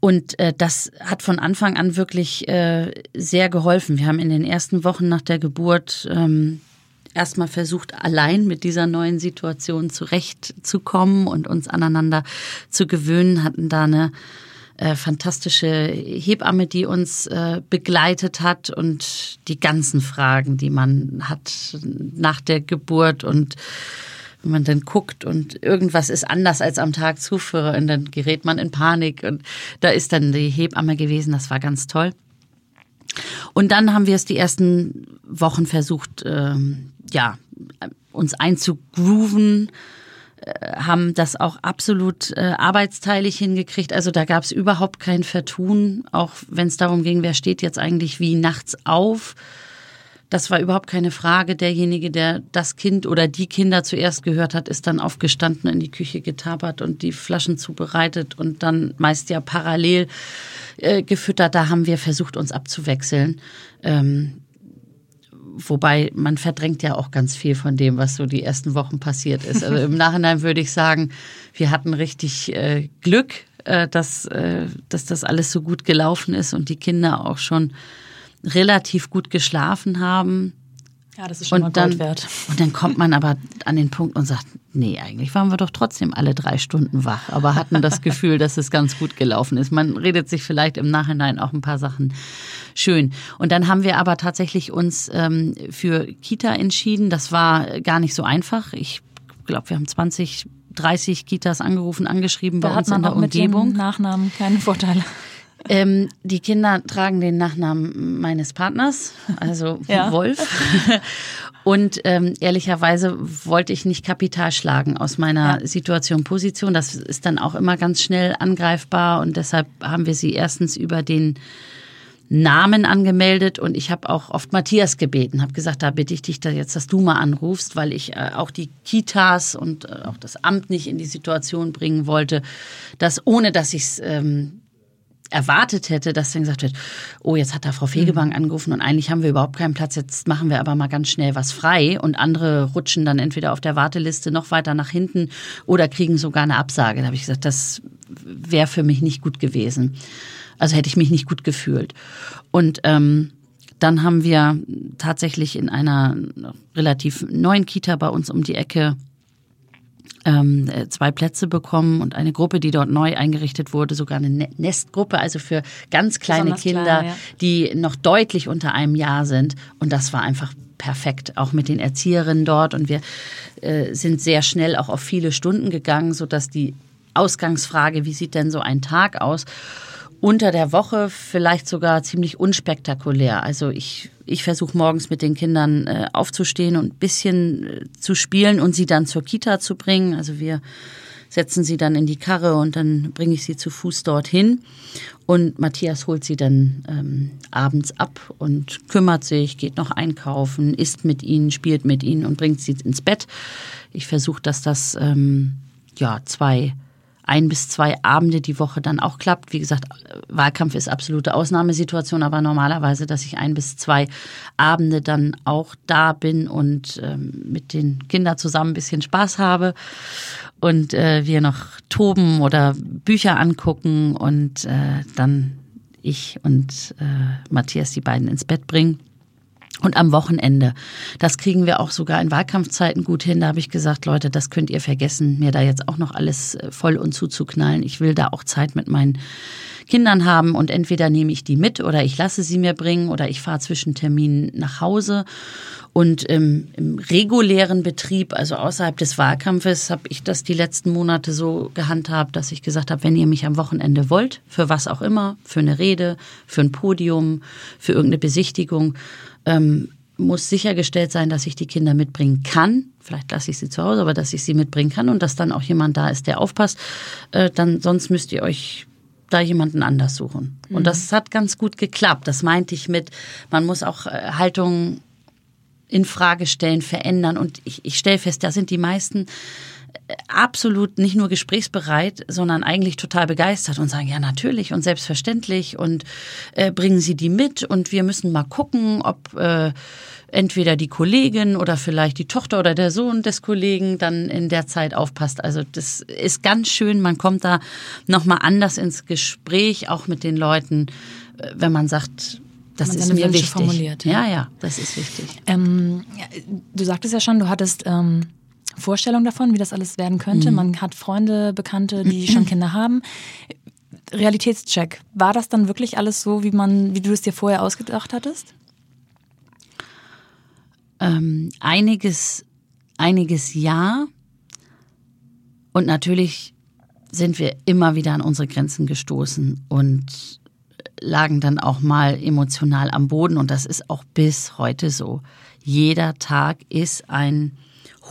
Und äh, das hat von Anfang an wirklich äh, sehr geholfen. Wir haben in den ersten Wochen nach der Geburt ähm, erstmal versucht, allein mit dieser neuen Situation zurechtzukommen und uns aneinander zu gewöhnen, hatten da eine äh, fantastische Hebamme, die uns äh, begleitet hat und die ganzen Fragen, die man hat nach der Geburt und wenn man dann guckt und irgendwas ist anders als am Tag zuvor und dann gerät man in Panik und da ist dann die Hebamme gewesen, das war ganz toll. Und dann haben wir es die ersten Wochen versucht, ähm, ja, uns einzugrooven, haben das auch absolut äh, arbeitsteilig hingekriegt. Also da gab es überhaupt kein Vertun, auch wenn es darum ging, wer steht jetzt eigentlich wie nachts auf. Das war überhaupt keine Frage. Derjenige, der das Kind oder die Kinder zuerst gehört hat, ist dann aufgestanden, in die Küche getapert und die Flaschen zubereitet und dann meist ja parallel äh, gefüttert. Da haben wir versucht, uns abzuwechseln. Ähm, wobei man verdrängt ja auch ganz viel von dem, was so die ersten Wochen passiert ist. Also im Nachhinein würde ich sagen, wir hatten richtig äh, Glück, äh, dass, äh, dass das alles so gut gelaufen ist und die Kinder auch schon relativ gut geschlafen haben. Ja, das ist schon und mal dann, wert. Und dann kommt man aber an den Punkt und sagt, nee, eigentlich waren wir doch trotzdem alle drei Stunden wach, aber hatten das Gefühl, dass es ganz gut gelaufen ist. Man redet sich vielleicht im Nachhinein auch ein paar Sachen schön. Und dann haben wir aber tatsächlich uns ähm, für Kita entschieden. Das war gar nicht so einfach. Ich glaube, wir haben 20, 30 Kitas angerufen, angeschrieben da bei uns in der mit Umgebung. Dem Nachnamen keine Vorteile. Ähm, die Kinder tragen den Nachnamen meines Partners, also ja. Wolf. Und ähm, ehrlicherweise wollte ich nicht Kapital schlagen aus meiner ja. Situation, Position. Das ist dann auch immer ganz schnell angreifbar und deshalb haben wir sie erstens über den Namen angemeldet und ich habe auch oft Matthias gebeten, habe gesagt, da bitte ich dich da jetzt, dass du mal anrufst, weil ich äh, auch die Kitas und äh, auch das Amt nicht in die Situation bringen wollte, dass ohne dass ich es ähm, erwartet hätte, dass dann gesagt wird, oh, jetzt hat da Frau Fegebank mhm. angerufen und eigentlich haben wir überhaupt keinen Platz, jetzt machen wir aber mal ganz schnell was frei und andere rutschen dann entweder auf der Warteliste noch weiter nach hinten oder kriegen sogar eine Absage. Da habe ich gesagt, das wäre für mich nicht gut gewesen. Also hätte ich mich nicht gut gefühlt. Und ähm, dann haben wir tatsächlich in einer relativ neuen Kita bei uns um die Ecke ähm, äh, zwei Plätze bekommen und eine Gruppe, die dort neu eingerichtet wurde, sogar eine ne-, Nestgruppe, also für ganz kleine Besonders Kinder, klein, ja. die noch deutlich unter einem Jahr sind. Und das war einfach perfekt, auch mit den Erzieherinnen dort. Und wir äh, sind sehr schnell auch auf viele Stunden gegangen, sodass die Ausgangsfrage, wie sieht denn so ein Tag aus? Unter der Woche vielleicht sogar ziemlich unspektakulär. Also ich, ich versuche morgens mit den Kindern äh, aufzustehen und ein bisschen äh, zu spielen und sie dann zur Kita zu bringen. Also wir setzen sie dann in die Karre und dann bringe ich sie zu Fuß dorthin. Und Matthias holt sie dann ähm, abends ab und kümmert sich, geht noch einkaufen, isst mit ihnen, spielt mit ihnen und bringt sie ins Bett. Ich versuche, dass das ähm, ja zwei ein bis zwei Abende die Woche dann auch klappt. Wie gesagt, Wahlkampf ist absolute Ausnahmesituation, aber normalerweise, dass ich ein bis zwei Abende dann auch da bin und ähm, mit den Kindern zusammen ein bisschen Spaß habe und äh, wir noch toben oder Bücher angucken und äh, dann ich und äh, Matthias die beiden ins Bett bringen. Und am Wochenende. Das kriegen wir auch sogar in Wahlkampfzeiten gut hin. Da habe ich gesagt, Leute, das könnt ihr vergessen, mir da jetzt auch noch alles äh, voll und zuzuknallen. Ich will da auch Zeit mit meinen Kindern haben und entweder nehme ich die mit oder ich lasse sie mir bringen oder ich fahre zwischen Terminen nach Hause. Und im, im regulären Betrieb, also außerhalb des Wahlkampfes, habe ich das die letzten Monate so gehandhabt, dass ich gesagt habe, wenn ihr mich am Wochenende wollt, für was auch immer, für eine Rede, für ein Podium, für irgendeine Besichtigung, ähm, muss sichergestellt sein, dass ich die Kinder mitbringen kann. Vielleicht lasse ich sie zu Hause, aber dass ich sie mitbringen kann und dass dann auch jemand da ist, der aufpasst. Äh, dann sonst müsst ihr euch da jemanden anders suchen. Mhm. Und das hat ganz gut geklappt. Das meinte ich mit, man muss auch äh, Haltung in Frage stellen, verändern. Und ich, ich stelle fest, da sind die meisten absolut nicht nur gesprächsbereit, sondern eigentlich total begeistert und sagen, ja natürlich und selbstverständlich und äh, bringen Sie die mit und wir müssen mal gucken, ob äh, entweder die Kollegin oder vielleicht die Tochter oder der Sohn des Kollegen dann in der Zeit aufpasst. Also das ist ganz schön, man kommt da nochmal anders ins Gespräch, auch mit den Leuten, äh, wenn man sagt, das man ist mir Wünsche wichtig. Formuliert, ja. ja, ja, das ist wichtig. Ähm, du sagtest ja schon, du hattest ähm, Vorstellung davon, wie das alles werden könnte. Mhm. Man hat Freunde, Bekannte, die schon Kinder haben. Realitätscheck. War das dann wirklich alles so, wie man, wie du es dir vorher ausgedacht hattest? Ähm, einiges, einiges ja. Und natürlich sind wir immer wieder an unsere Grenzen gestoßen und lagen dann auch mal emotional am Boden. Und das ist auch bis heute so. Jeder Tag ist ein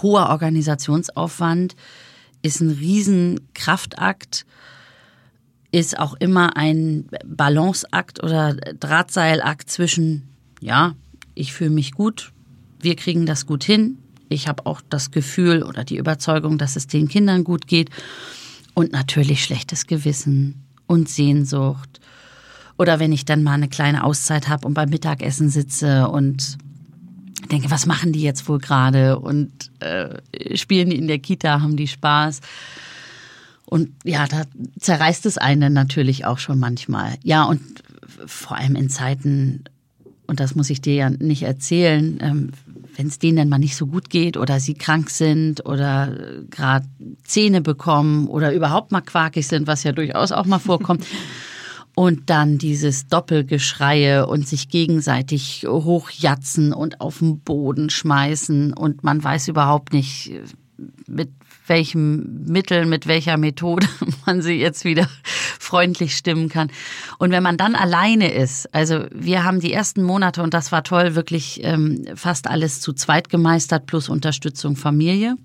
hoher Organisationsaufwand, ist ein Riesenkraftakt, ist auch immer ein Balanceakt oder Drahtseilakt zwischen, ja, ich fühle mich gut, wir kriegen das gut hin. Ich habe auch das Gefühl oder die Überzeugung, dass es den Kindern gut geht. Und natürlich schlechtes Gewissen und Sehnsucht. Oder wenn ich dann mal eine kleine Auszeit habe und beim Mittagessen sitze und denke, was machen die jetzt wohl gerade? Und äh, spielen die in der Kita, haben die Spaß? Und ja, da zerreißt es einen natürlich auch schon manchmal. Ja, und vor allem in Zeiten, und das muss ich dir ja nicht erzählen, ähm, wenn es denen dann mal nicht so gut geht oder sie krank sind oder gerade Zähne bekommen oder überhaupt mal quakig sind, was ja durchaus auch mal vorkommt. Und dann dieses Doppelgeschreie und sich gegenseitig hochjatzen und auf den Boden schmeißen und man weiß überhaupt nicht, mit welchem Mittel, mit welcher Methode man sie jetzt wieder freundlich stimmen kann. Und wenn man dann alleine ist, also wir haben die ersten Monate, und das war toll, wirklich ähm, fast alles zu zweit gemeistert, plus Unterstützung Familie.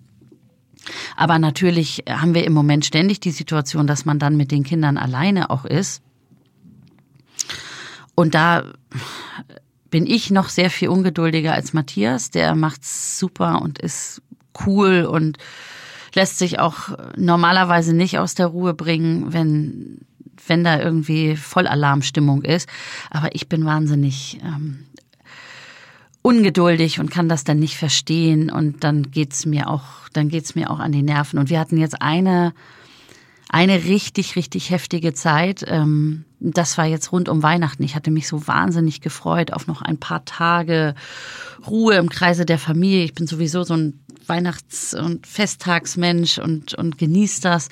Aber natürlich haben wir im Moment ständig die Situation, dass man dann mit den Kindern alleine auch ist. Und da bin ich noch sehr viel ungeduldiger als Matthias. Der macht's super und ist cool und lässt sich auch normalerweise nicht aus der Ruhe bringen, wenn, wenn da irgendwie Vollalarmstimmung ist. Aber ich bin wahnsinnig ähm, ungeduldig und kann das dann nicht verstehen und dann geht's mir auch, dann geht's mir auch an die Nerven. Und wir hatten jetzt eine eine richtig, richtig heftige Zeit. Ähm, das war jetzt rund um Weihnachten. Ich hatte mich so wahnsinnig gefreut auf noch ein paar Tage Ruhe im Kreise der Familie. Ich bin sowieso so ein Weihnachts- und Festtagsmensch und, und genieße das.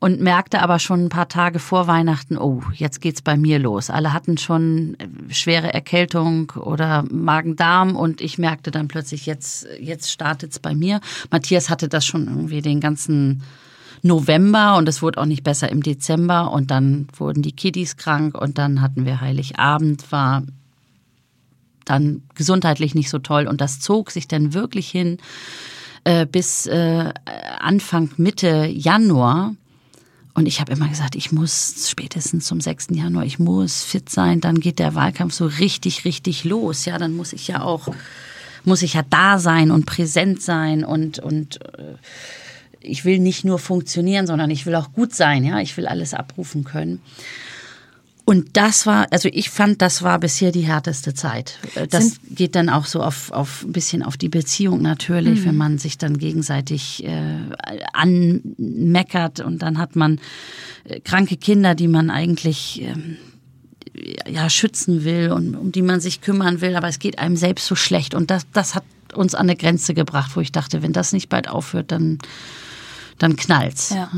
Und merkte aber schon ein paar Tage vor Weihnachten, oh, jetzt geht's bei mir los. Alle hatten schon schwere Erkältung oder Magen-Darm und ich merkte dann plötzlich, jetzt, jetzt startet's bei mir. Matthias hatte das schon irgendwie den ganzen November und es wurde auch nicht besser im Dezember und dann wurden die Kiddies krank und dann hatten wir Heiligabend, war dann gesundheitlich nicht so toll und das zog sich dann wirklich hin äh, bis äh, Anfang Mitte Januar. Und ich habe immer gesagt, ich muss spätestens zum 6. Januar, ich muss fit sein, dann geht der Wahlkampf so richtig, richtig los. Ja, dann muss ich ja auch, muss ich ja da sein und präsent sein und, und äh, ich will nicht nur funktionieren, sondern ich will auch gut sein, ja, ich will alles abrufen können. Und das war, also ich fand, das war bisher die härteste Zeit. Das Sind geht dann auch so auf, auf ein bisschen auf die Beziehung natürlich, mhm. wenn man sich dann gegenseitig äh, anmeckert und dann hat man äh, kranke Kinder, die man eigentlich ähm, ja schützen will und um die man sich kümmern will, aber es geht einem selbst so schlecht und das, das hat uns an eine Grenze gebracht, wo ich dachte, wenn das nicht bald aufhört, dann dann knallt's. Ja.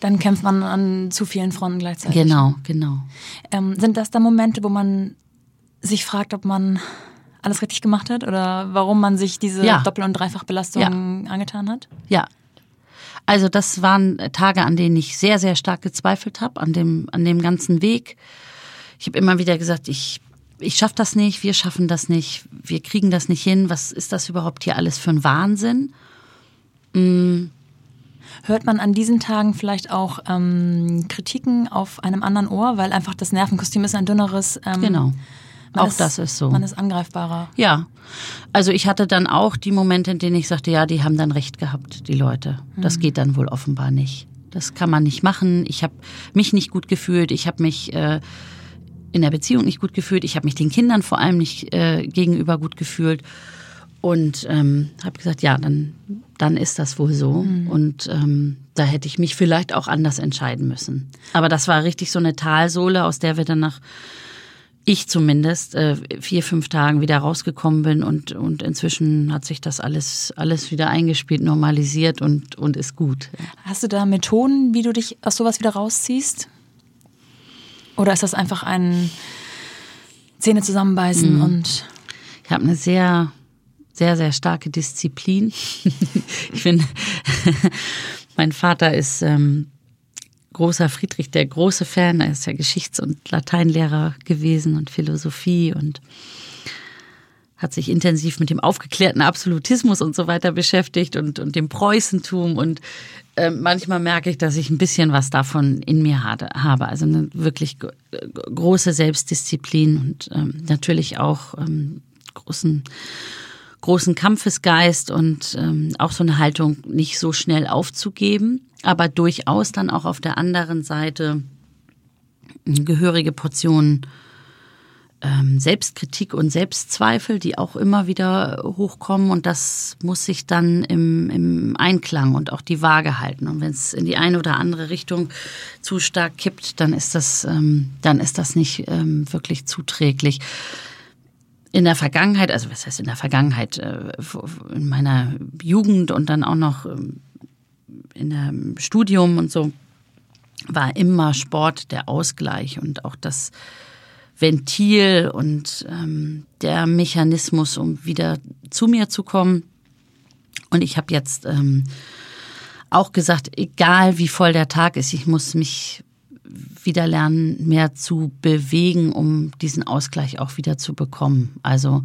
Dann kämpft man an zu vielen Fronten gleichzeitig. Genau, genau. Ähm, sind das da Momente, wo man sich fragt, ob man alles richtig gemacht hat oder warum man sich diese ja. Doppel- und Dreifachbelastung ja. angetan hat? Ja. Also das waren Tage, an denen ich sehr, sehr stark gezweifelt habe, an dem, an dem ganzen Weg. Ich habe immer wieder gesagt, ich, ich schaffe das nicht, wir schaffen das nicht, wir kriegen das nicht hin. Was ist das überhaupt hier alles für ein Wahnsinn? Mm. Hört man an diesen Tagen vielleicht auch ähm, Kritiken auf einem anderen Ohr, weil einfach das Nervenkostüm ist ein dünneres. Ähm, genau. Auch ist, das ist so. Man ist angreifbarer. Ja. Also ich hatte dann auch die Momente, in denen ich sagte, ja, die haben dann recht gehabt, die Leute. Das mhm. geht dann wohl offenbar nicht. Das kann man nicht machen. Ich habe mich nicht gut gefühlt. Ich habe mich äh, in der Beziehung nicht gut gefühlt. Ich habe mich den Kindern vor allem nicht äh, gegenüber gut gefühlt. Und ähm, habe gesagt, ja, dann, dann ist das wohl so. Mhm. Und ähm, da hätte ich mich vielleicht auch anders entscheiden müssen. Aber das war richtig so eine Talsohle, aus der wir dann nach, ich zumindest, äh, vier, fünf Tagen wieder rausgekommen bin. Und, und inzwischen hat sich das alles, alles wieder eingespielt, normalisiert und, und ist gut. Hast du da Methoden, wie du dich aus sowas wieder rausziehst? Oder ist das einfach ein Zähne zusammenbeißen mhm. und. Ich habe eine sehr sehr, sehr starke Disziplin. ich finde, mein Vater ist ähm, großer Friedrich der große Fan. Er ist ja Geschichts- und Lateinlehrer gewesen und Philosophie und hat sich intensiv mit dem aufgeklärten Absolutismus und so weiter beschäftigt und, und dem Preußentum. Und äh, manchmal merke ich, dass ich ein bisschen was davon in mir habe. Also eine wirklich große Selbstdisziplin und ähm, natürlich auch ähm, großen großen Kampfesgeist und ähm, auch so eine Haltung nicht so schnell aufzugeben, aber durchaus dann auch auf der anderen Seite eine gehörige Portion ähm, Selbstkritik und Selbstzweifel, die auch immer wieder hochkommen und das muss sich dann im, im Einklang und auch die Waage halten. Und wenn es in die eine oder andere Richtung zu stark kippt, dann ist das, ähm, dann ist das nicht ähm, wirklich zuträglich in der Vergangenheit, also was heißt in der Vergangenheit, äh, in meiner Jugend und dann auch noch ähm, in dem Studium und so, war immer Sport der Ausgleich und auch das Ventil und ähm, der Mechanismus, um wieder zu mir zu kommen. Und ich habe jetzt ähm, auch gesagt, egal wie voll der Tag ist, ich muss mich wieder lernen, mehr zu bewegen, um diesen Ausgleich auch wieder zu bekommen. Also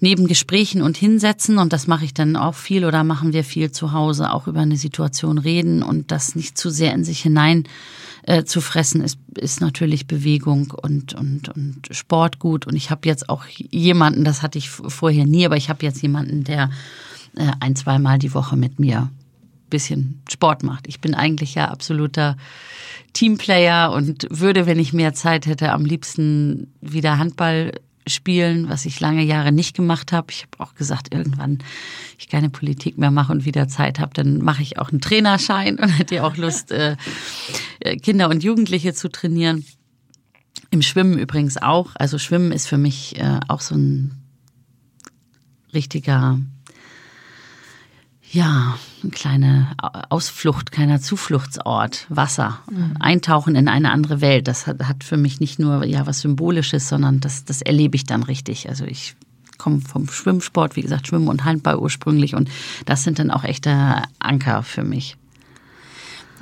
neben Gesprächen und hinsetzen, und das mache ich dann auch viel oder machen wir viel zu Hause, auch über eine Situation reden und das nicht zu sehr in sich hinein äh, zu fressen, ist, ist natürlich Bewegung und, und, und Sport gut. Und ich habe jetzt auch jemanden, das hatte ich vorher nie, aber ich habe jetzt jemanden, der äh, ein, zweimal die Woche mit mir bisschen Sport macht. Ich bin eigentlich ja absoluter Teamplayer und würde, wenn ich mehr Zeit hätte, am liebsten wieder Handball spielen, was ich lange Jahre nicht gemacht habe. Ich habe auch gesagt, irgendwann ich keine Politik mehr mache und wieder Zeit habe, dann mache ich auch einen Trainerschein und hätte auch Lust, äh, äh, Kinder und Jugendliche zu trainieren. Im Schwimmen übrigens auch. Also Schwimmen ist für mich äh, auch so ein richtiger ja, eine kleine Ausflucht, kleiner Zufluchtsort, Wasser, mhm. eintauchen in eine andere Welt. Das hat, hat für mich nicht nur ja was Symbolisches, sondern das, das erlebe ich dann richtig. Also ich komme vom Schwimmsport, wie gesagt, Schwimmen und Handball ursprünglich und das sind dann auch echte Anker für mich.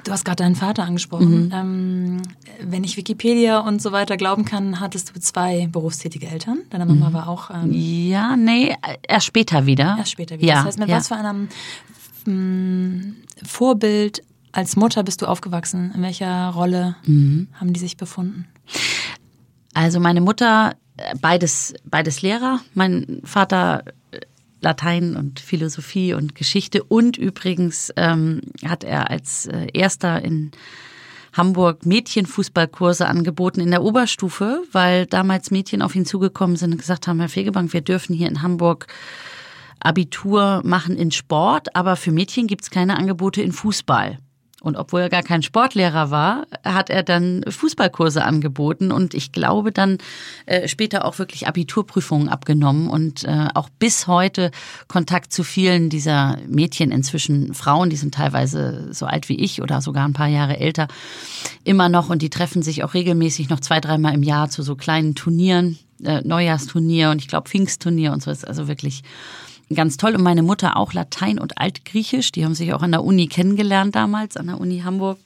Du hast gerade deinen Vater angesprochen. Mhm. Ähm, wenn ich Wikipedia und so weiter glauben kann, hattest du zwei berufstätige Eltern. Deine Mama mhm. war auch. Ähm, ja, nee, erst später wieder. Erst später wieder. Ja, das heißt, mit ja. was für einem ähm, Vorbild als Mutter bist du aufgewachsen? In welcher Rolle mhm. haben die sich befunden? Also meine Mutter, äh, beides, beides Lehrer. Mein Vater Latein und Philosophie und Geschichte. Und übrigens ähm, hat er als äh, erster in Hamburg Mädchenfußballkurse angeboten in der Oberstufe, weil damals Mädchen auf ihn zugekommen sind und gesagt haben, Herr Fegebank, wir dürfen hier in Hamburg Abitur machen in Sport, aber für Mädchen gibt es keine Angebote in Fußball. Und obwohl er gar kein Sportlehrer war, hat er dann Fußballkurse angeboten und ich glaube dann äh, später auch wirklich Abiturprüfungen abgenommen und äh, auch bis heute Kontakt zu vielen dieser Mädchen, inzwischen Frauen, die sind teilweise so alt wie ich oder sogar ein paar Jahre älter, immer noch und die treffen sich auch regelmäßig noch zwei, dreimal im Jahr zu so kleinen Turnieren, äh, Neujahrsturnier und ich glaube Pfingstturnier und so. Ist also wirklich ganz toll. Und meine Mutter auch Latein und Altgriechisch. Die haben sich auch an der Uni kennengelernt damals, an der Uni Hamburg.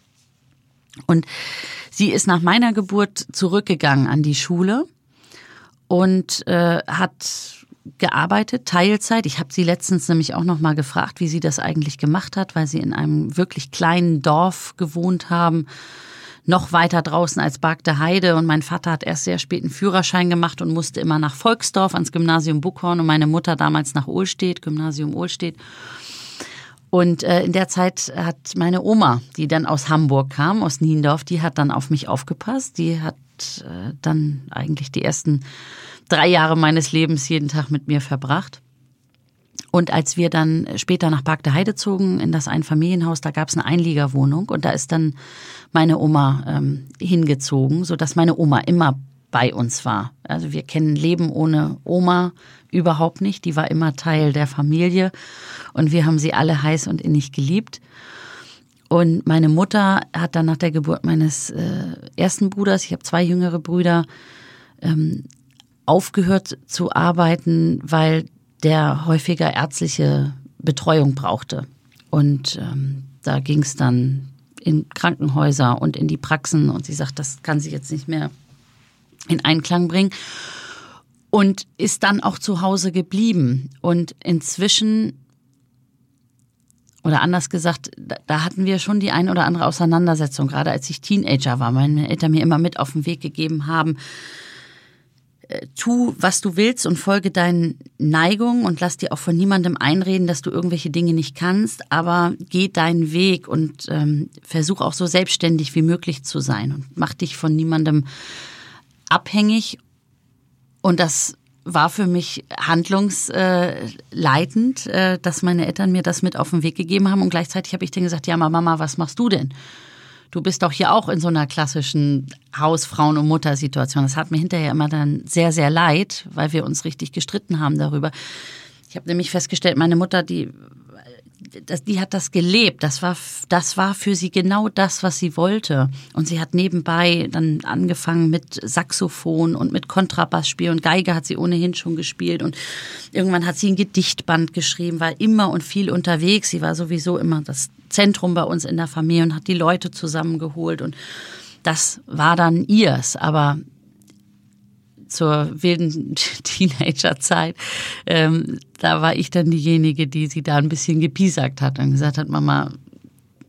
Und sie ist nach meiner Geburt zurückgegangen an die Schule und äh, hat gearbeitet, Teilzeit. Ich habe sie letztens nämlich auch noch mal gefragt, wie sie das eigentlich gemacht hat, weil sie in einem wirklich kleinen Dorf gewohnt haben noch weiter draußen als Bargte Heide. Und mein Vater hat erst sehr spät einen Führerschein gemacht und musste immer nach Volksdorf ans Gymnasium Buckhorn und meine Mutter damals nach Ohlstedt, Gymnasium Ohlstedt. Und äh, in der Zeit hat meine Oma, die dann aus Hamburg kam, aus Niendorf, die hat dann auf mich aufgepasst. Die hat äh, dann eigentlich die ersten drei Jahre meines Lebens jeden Tag mit mir verbracht. Und als wir dann später nach Park der Heide zogen, in das Einfamilienhaus, da gab es eine Einliegerwohnung und da ist dann meine Oma ähm, hingezogen, sodass meine Oma immer bei uns war. Also wir kennen Leben ohne Oma überhaupt nicht. Die war immer Teil der Familie und wir haben sie alle heiß und innig geliebt. Und meine Mutter hat dann nach der Geburt meines äh, ersten Bruders, ich habe zwei jüngere Brüder, ähm, aufgehört zu arbeiten, weil der häufiger ärztliche Betreuung brauchte. Und ähm, da ging es dann in Krankenhäuser und in die Praxen und sie sagt, das kann sie jetzt nicht mehr in Einklang bringen und ist dann auch zu Hause geblieben. Und inzwischen, oder anders gesagt, da hatten wir schon die ein oder andere Auseinandersetzung, gerade als ich Teenager war, meine Eltern mir immer mit auf den Weg gegeben haben, tu, was du willst und folge deinen Neigungen und lass dir auch von niemandem einreden, dass du irgendwelche Dinge nicht kannst, aber geh deinen Weg und ähm, versuch auch so selbstständig wie möglich zu sein und mach dich von niemandem abhängig. Und das war für mich handlungsleitend, äh, dass meine Eltern mir das mit auf den Weg gegeben haben. Und gleichzeitig habe ich denen gesagt, ja, Mama, was machst du denn? Du bist doch hier auch in so einer klassischen Hausfrauen- und Muttersituation. Das hat mir hinterher immer dann sehr, sehr leid, weil wir uns richtig gestritten haben darüber. Ich habe nämlich festgestellt, meine Mutter, die die hat das gelebt. Das war, das war für sie genau das, was sie wollte. Und sie hat nebenbei dann angefangen mit Saxophon und mit Kontrabassspiel und Geige hat sie ohnehin schon gespielt. Und irgendwann hat sie ein Gedichtband geschrieben, war immer und viel unterwegs. Sie war sowieso immer das Zentrum bei uns in der Familie und hat die Leute zusammengeholt. Und das war dann ihrs. Aber zur wilden Teenagerzeit, ähm, da war ich dann diejenige, die sie da ein bisschen gepiesackt hat und gesagt hat, Mama,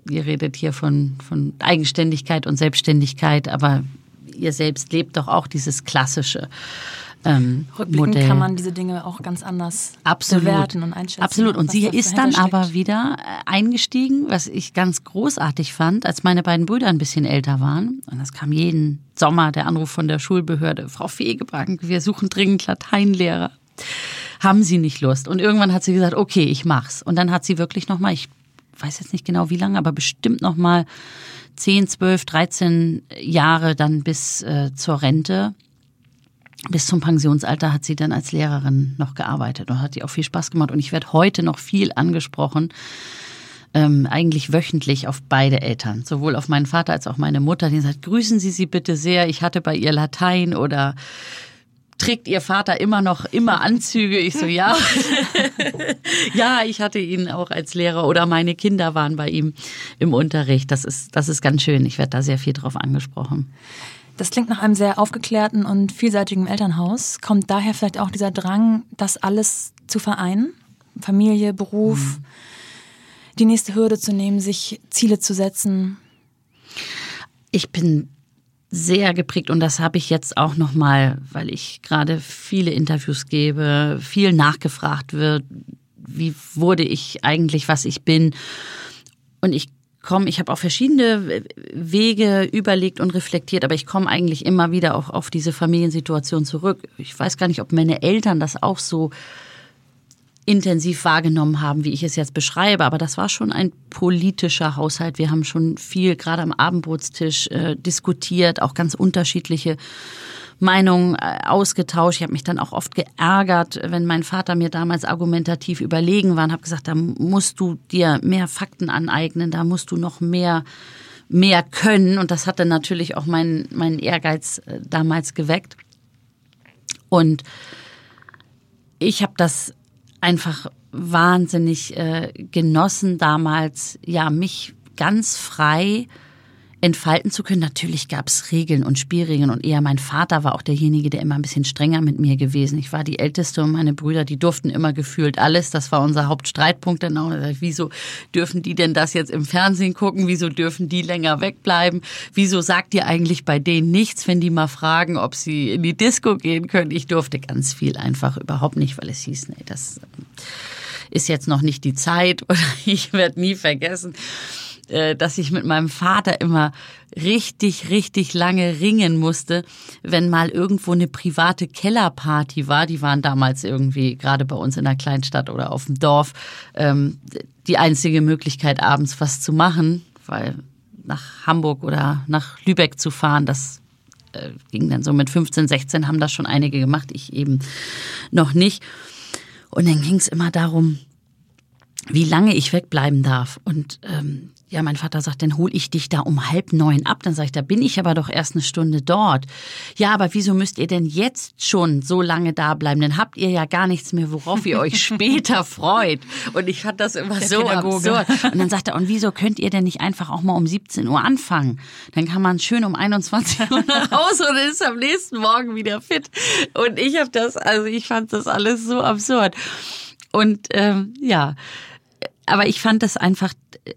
ihr redet hier von, von Eigenständigkeit und Selbstständigkeit, aber ihr selbst lebt doch auch dieses Klassische ähm, Rückblickend Modell. kann man diese Dinge auch ganz anders Absolut. bewerten und einschätzen. Absolut. Und sie ist dann steckt. aber wieder äh, eingestiegen, was ich ganz großartig fand, als meine beiden Brüder ein bisschen älter waren. Und das kam jeden Sommer der Anruf von der Schulbehörde. Frau Fegebank, wir suchen dringend Lateinlehrer. Haben sie nicht Lust. Und irgendwann hat sie gesagt, okay, ich mach's. Und dann hat sie wirklich nochmal, ich weiß jetzt nicht genau wie lange, aber bestimmt nochmal 10, 12, 13 Jahre dann bis äh, zur Rente bis zum Pensionsalter hat sie dann als Lehrerin noch gearbeitet und hat ihr auch viel Spaß gemacht. Und ich werde heute noch viel angesprochen, ähm, eigentlich wöchentlich auf beide Eltern, sowohl auf meinen Vater als auch meine Mutter, die sagt, grüßen Sie sie bitte sehr, ich hatte bei ihr Latein oder trägt Ihr Vater immer noch immer Anzüge? Ich so, ja. ja, ich hatte ihn auch als Lehrer oder meine Kinder waren bei ihm im Unterricht. Das ist, das ist ganz schön. Ich werde da sehr viel drauf angesprochen. Das klingt nach einem sehr aufgeklärten und vielseitigen Elternhaus. Kommt daher vielleicht auch dieser Drang, das alles zu vereinen? Familie, Beruf, mhm. die nächste Hürde zu nehmen, sich Ziele zu setzen? Ich bin sehr geprägt und das habe ich jetzt auch noch mal, weil ich gerade viele Interviews gebe, viel nachgefragt wird, wie wurde ich eigentlich, was ich bin und ich komme, ich habe auch verschiedene Wege überlegt und reflektiert, aber ich komme eigentlich immer wieder auch auf diese Familiensituation zurück. Ich weiß gar nicht, ob meine Eltern das auch so intensiv wahrgenommen haben, wie ich es jetzt beschreibe, aber das war schon ein politischer Haushalt. Wir haben schon viel, gerade am Abendbrotstisch, äh, diskutiert, auch ganz unterschiedliche Meinungen äh, ausgetauscht. Ich habe mich dann auch oft geärgert, wenn mein Vater mir damals argumentativ überlegen war und habe gesagt, da musst du dir mehr Fakten aneignen, da musst du noch mehr mehr können und das hatte natürlich auch meinen meinen Ehrgeiz äh, damals geweckt. Und ich habe das einfach wahnsinnig äh, genossen damals, ja, mich ganz frei entfalten zu können. Natürlich gab es Regeln und Spielregeln und eher mein Vater war auch derjenige, der immer ein bisschen strenger mit mir gewesen. Ich war die Älteste und meine Brüder, die durften immer gefühlt alles. Das war unser Hauptstreitpunkt dann auch. Wieso dürfen die denn das jetzt im Fernsehen gucken? Wieso dürfen die länger wegbleiben? Wieso sagt ihr eigentlich bei denen nichts, wenn die mal fragen, ob sie in die Disco gehen können? Ich durfte ganz viel einfach überhaupt nicht, weil es hieß, nee, das ist jetzt noch nicht die Zeit oder ich werde nie vergessen dass ich mit meinem Vater immer richtig, richtig lange ringen musste, wenn mal irgendwo eine private Kellerparty war. Die waren damals irgendwie gerade bei uns in der Kleinstadt oder auf dem Dorf ähm, die einzige Möglichkeit, abends was zu machen, weil nach Hamburg oder nach Lübeck zu fahren, das äh, ging dann so mit 15, 16 haben das schon einige gemacht, ich eben noch nicht. Und dann ging es immer darum, wie lange ich wegbleiben darf. Und ähm, ja, mein Vater sagt, dann hol ich dich da um halb neun ab. Dann sage ich, da bin ich aber doch erst eine Stunde dort. Ja, aber wieso müsst ihr denn jetzt schon so lange da bleiben? Dann habt ihr ja gar nichts mehr, worauf ihr euch später freut. Und ich fand das immer Der so Pädagoge. absurd. Und dann sagt er, und wieso könnt ihr denn nicht einfach auch mal um 17 Uhr anfangen? Dann kann man schön um 21 Uhr nach Hause und ist am nächsten Morgen wieder fit. Und ich habe das, also ich fand das alles so absurd. Und ähm, ja, aber ich fand das einfach äh,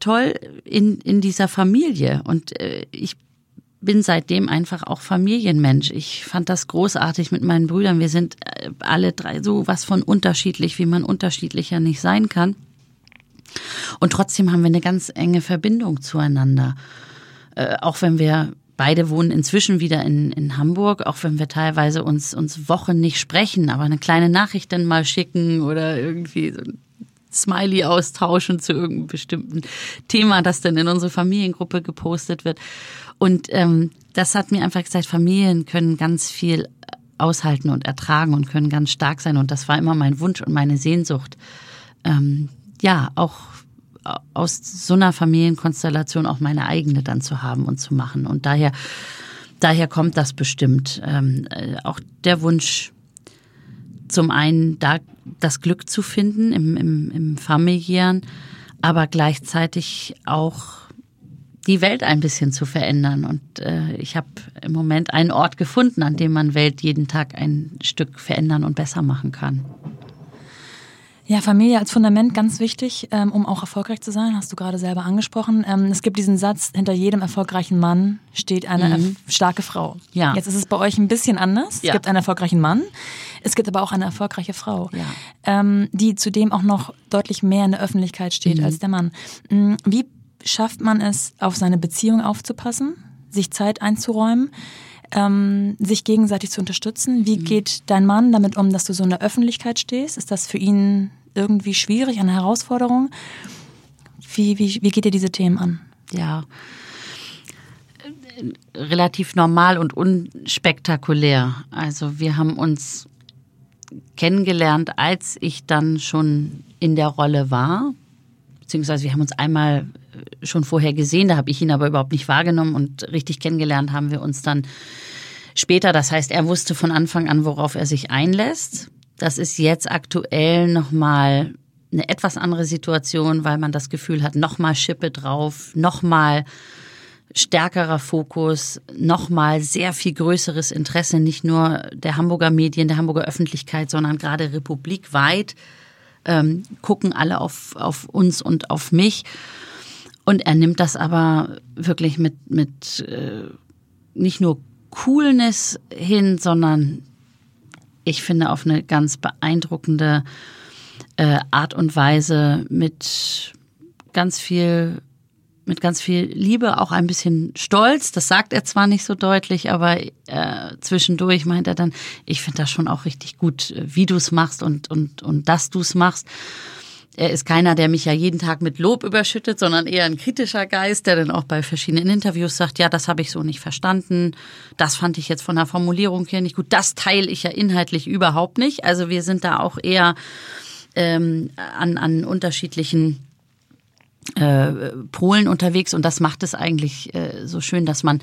toll in, in dieser Familie. Und äh, ich bin seitdem einfach auch Familienmensch. Ich fand das großartig mit meinen Brüdern. Wir sind äh, alle drei so was von unterschiedlich, wie man unterschiedlicher nicht sein kann. Und trotzdem haben wir eine ganz enge Verbindung zueinander. Auch wenn wir beide wohnen inzwischen wieder in, in Hamburg, auch wenn wir teilweise uns, uns Wochen nicht sprechen, aber eine kleine Nachricht dann mal schicken oder irgendwie so Smiley austauschen zu irgendeinem bestimmten Thema, das dann in unsere Familiengruppe gepostet wird. Und ähm, das hat mir einfach gesagt, Familien können ganz viel aushalten und ertragen und können ganz stark sein. Und das war immer mein Wunsch und meine Sehnsucht. Ähm, ja, auch aus so einer Familienkonstellation auch meine eigene dann zu haben und zu machen. Und daher, daher kommt das bestimmt. Ähm, äh, auch der Wunsch, zum einen da das Glück zu finden im, im, im familiären, aber gleichzeitig auch die Welt ein bisschen zu verändern. Und äh, ich habe im Moment einen Ort gefunden, an dem man Welt jeden Tag ein Stück verändern und besser machen kann. Ja, Familie als Fundament ganz wichtig, ähm, um auch erfolgreich zu sein, hast du gerade selber angesprochen. Ähm, es gibt diesen Satz, hinter jedem erfolgreichen Mann steht eine mhm. starke Frau. Ja. Jetzt ist es bei euch ein bisschen anders. Ja. Es gibt einen erfolgreichen Mann, es gibt aber auch eine erfolgreiche Frau, ja. ähm, die zudem auch noch deutlich mehr in der Öffentlichkeit steht mhm. als der Mann. Mm, wie schafft man es, auf seine Beziehung aufzupassen, sich Zeit einzuräumen? ähm, sich gegenseitig zu unterstützen. Wie mhm. geht dein Mann damit um, dass du so in der Öffentlichkeit stehst? Ist das für ihn irgendwie schwierig, eine Herausforderung? Wie, wie, wie geht ihr diese Themen an? Ja, relativ normal und unspektakulär. Also wir haben uns kennengelernt, als ich dann schon in der Rolle war. Beziehungsweise wir haben uns einmal schon vorher gesehen, da habe ich ihn aber überhaupt nicht wahrgenommen und richtig kennengelernt haben wir uns dann später. Das heißt, er wusste von Anfang an, worauf er sich einlässt. Das ist jetzt aktuell nochmal eine etwas andere Situation, weil man das Gefühl hat, nochmal Schippe drauf, nochmal stärkerer Fokus, nochmal sehr viel größeres Interesse, nicht nur der Hamburger Medien, der Hamburger Öffentlichkeit, sondern gerade republikweit ähm, gucken alle auf, auf uns und auf mich. Und er nimmt das aber wirklich mit, mit äh, nicht nur Coolness hin, sondern ich finde auf eine ganz beeindruckende äh, Art und Weise mit ganz viel mit ganz viel Liebe, auch ein bisschen Stolz. Das sagt er zwar nicht so deutlich, aber äh, zwischendurch meint er dann, ich finde das schon auch richtig gut, wie du es machst und, und, und dass du es machst. Er ist keiner, der mich ja jeden Tag mit Lob überschüttet, sondern eher ein kritischer Geist, der dann auch bei verschiedenen Interviews sagt, ja, das habe ich so nicht verstanden, das fand ich jetzt von der Formulierung her nicht gut, das teile ich ja inhaltlich überhaupt nicht. Also wir sind da auch eher ähm, an, an unterschiedlichen äh, Polen unterwegs und das macht es eigentlich äh, so schön, dass man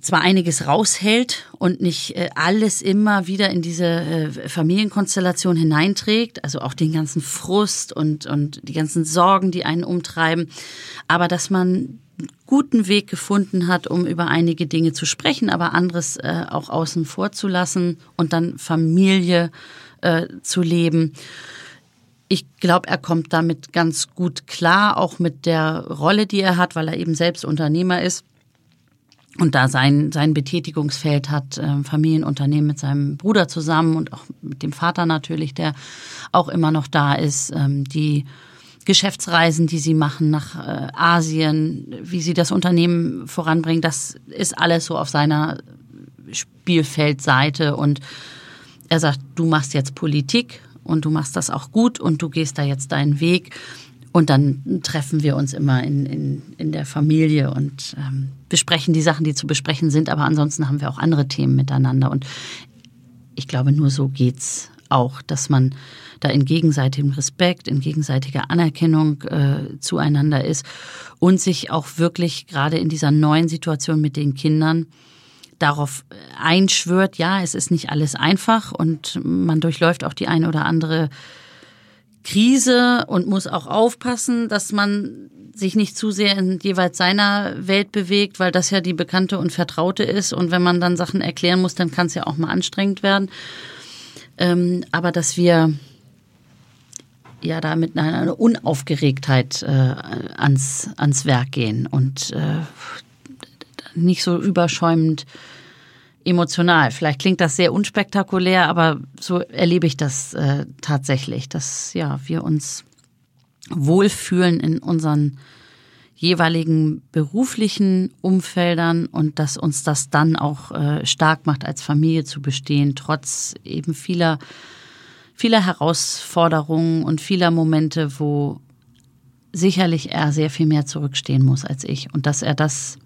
zwar einiges raushält und nicht äh, alles immer wieder in diese äh, Familienkonstellation hineinträgt, also auch den ganzen Frust und, und die ganzen Sorgen, die einen umtreiben, aber dass man guten Weg gefunden hat, um über einige Dinge zu sprechen, aber anderes äh, auch außen vor zu lassen und dann Familie äh, zu leben. Ich glaube, er kommt damit ganz gut klar, auch mit der Rolle, die er hat, weil er eben selbst Unternehmer ist und da sein, sein Betätigungsfeld hat, äh, Familienunternehmen mit seinem Bruder zusammen und auch mit dem Vater natürlich, der auch immer noch da ist, ähm, die Geschäftsreisen, die sie machen nach äh, Asien, wie sie das Unternehmen voranbringen, das ist alles so auf seiner Spielfeldseite und er sagt, du machst jetzt Politik und du machst das auch gut und du gehst da jetzt deinen Weg und dann treffen wir uns immer in, in, in der Familie und ähm, besprechen die Sachen, die zu besprechen sind. Aber ansonsten haben wir auch andere Themen miteinander. Und ich glaube, nur so geht's auch, dass man da in gegenseitigem Respekt, in gegenseitiger Anerkennung äh, zueinander ist und sich auch wirklich gerade in dieser neuen Situation mit den Kindern darauf einschwört, ja, es ist nicht alles einfach und man durchläuft auch die eine oder andere Krise und muss auch aufpassen, dass man sich nicht zu sehr in jeweils seiner Welt bewegt, weil das ja die bekannte und vertraute ist. Und wenn man dann Sachen erklären muss, dann kann es ja auch mal anstrengend werden. Ähm, aber dass wir ja da mit einer Unaufgeregtheit äh, ans, ans Werk gehen und äh, nicht so überschäumend emotional. Vielleicht klingt das sehr unspektakulär, aber so erlebe ich das äh, tatsächlich, dass ja wir uns wohlfühlen in unseren jeweiligen beruflichen Umfeldern und dass uns das dann auch äh, stark macht, als Familie zu bestehen, trotz eben vieler, vieler Herausforderungen und vieler Momente, wo sicherlich er sehr viel mehr zurückstehen muss als ich. Und dass er das